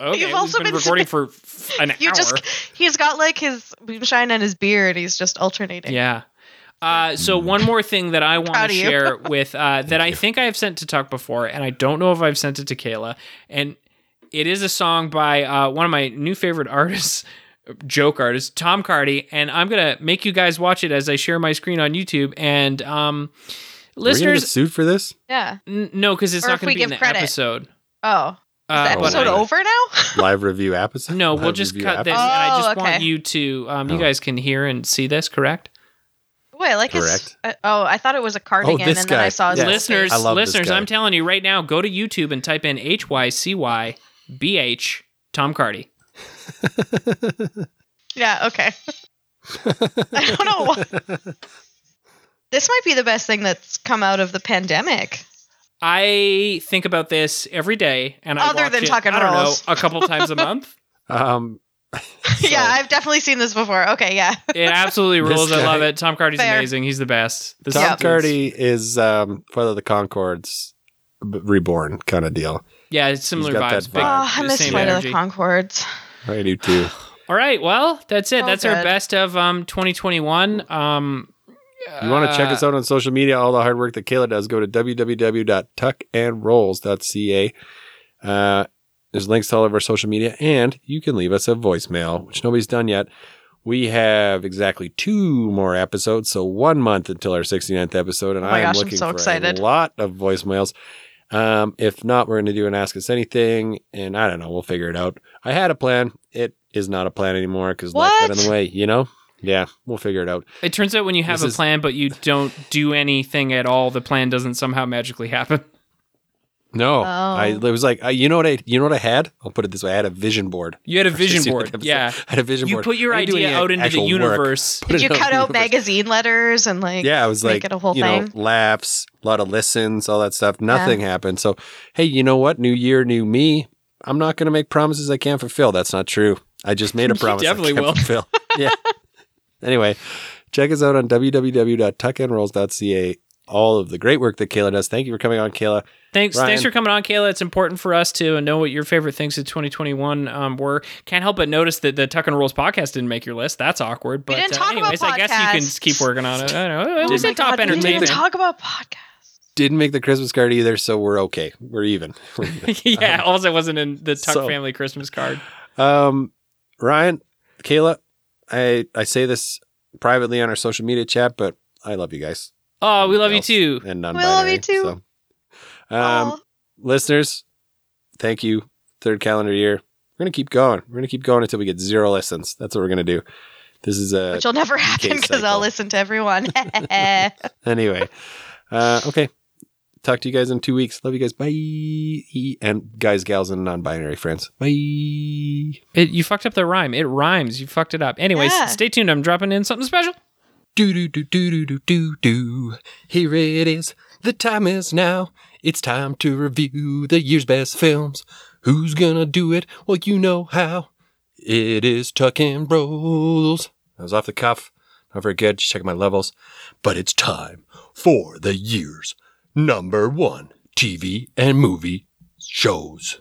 Okay, You've also been been recording for an You hour. just he's got like his moonshine and his beer, and he's just alternating. Yeah. Uh, so one more thing that I want to share with uh, that I think I have sent to Tuck before, and I don't know if I've sent it to Kayla, and it is a song by uh, one of my new favorite artists, joke artist Tom Cardy, and I'm gonna make you guys watch it as I share my screen on YouTube. And um, We're gonna listeners, sued for this. Yeah. n- no, because it's Or not gonna be in give the credit. episode. Oh, is Uh, the episode I- over now? Live review episode. No, we'll Live just review cut this, episode? and I just Oh, want okay. you to, um, you Oh. guys can hear and see this, correct? Wait, I like Correct. his. Uh, oh, I thought it was a cardigan, this and then I saw his Yes. listeners, I love this listeners, guy. I'm telling you right now, go to YouTube and type in H Y C Y B H Tom Cardy. Face. Yeah. Okay. I don't know. What... This might be the best thing that's come out of the pandemic. I think about this every day, and I Other watch than it, Tuck and I don't Rolls. know, a couple times a month. Um, yeah, I've definitely seen this before. Okay, yeah. It absolutely This rules. I love it. Tom Cardy's Fair. amazing. He's the best. This Tom is- Cardy is um, Flight of the Conchords reborn kind of deal. Yeah, it's similar vibes. that Big, Oh, I miss same Flight of the Conchords. I do too. All right, well, that's it. So that's our best of um 2021. Um You want to check us out on social media, all the hard work that Kayla does, go to www.tuckandrolls.ca. Uh, there's links to all of our social media, and you can leave us a voicemail, which nobody's done yet. We have exactly two more episodes, so one month until our 69th episode, and Oh my I am gosh, I'm looking so for excited. a lot of voicemails. Um, if not, we're going to do an Ask Us Anything, and I don't know, we'll figure it out. I had a plan. It is not a plan anymore because life got in the way, you know? Yeah, we'll figure it out. it turns out when you have This a is- plan but you don't do anything at all, the plan doesn't somehow magically happen. No, Oh. I it was like I, you know what I you know what I had. I'll put it this way: I had a vision board. You had a vision board. Yeah. I had a vision You board. You put your I idea out into the universe. Did you cut out universe. magazine letters and like Yeah, I was make like it a whole you know thing? laughs, a lot of listens, all that stuff. Nothing happened. So hey, you know what? New year, new me. I'm not going to make promises I can't fulfill. That's not true. I just made a promise. definitely I can't will. fulfill. yeah. Anyway, check us out on www.tuckandrolls.ca. All of the great work that Kayla does. Thank you for coming on, Kayla. Thanks, Ryan. thanks for coming on, Kayla. It's important for us to know what your favorite things of 2021 um, were. Can't help but notice that the Tuck and Rolls podcast didn't make your list. That's awkward. But didn't uh, talk about anyways, I guess you can podcasts. keep working on it. I don't know. It Oh was my a top God, we didn't entertainment. talk about podcasts. Didn't make the Christmas card either, so we're okay. We're even. We're even. yeah, also wasn't in the Tuck so- family Christmas card. Um, Ryan, Kayla, I I say this privately on our social media chat, but I love you guys Oh, we love you too. and love non-binary. you too. So, um, Aw. listeners, thank you. Third calendar year. We're gonna keep going. We're gonna keep going until we get zero listens. That's what we're gonna do. This is a Which will never happen because. I'll listen to everyone. anyway. Uh, okay. Talk to you guys in two weeks. Love you guys. Bye. And guys, gals, and non-binary friends. Bye. It, you fucked up the rhyme. It rhymes. You fucked it up. Anyways, Yeah. stay tuned. I'm dropping in something special. Do do do do do do do do. Here it is. The time is now. It's time to review the year's best films. Who's gonna do it? Well, you know how. It is Tuck and Rolls. I was off the cuff. Not very good. Just checking my levels. But it's time for the year's number one TV and movie shows.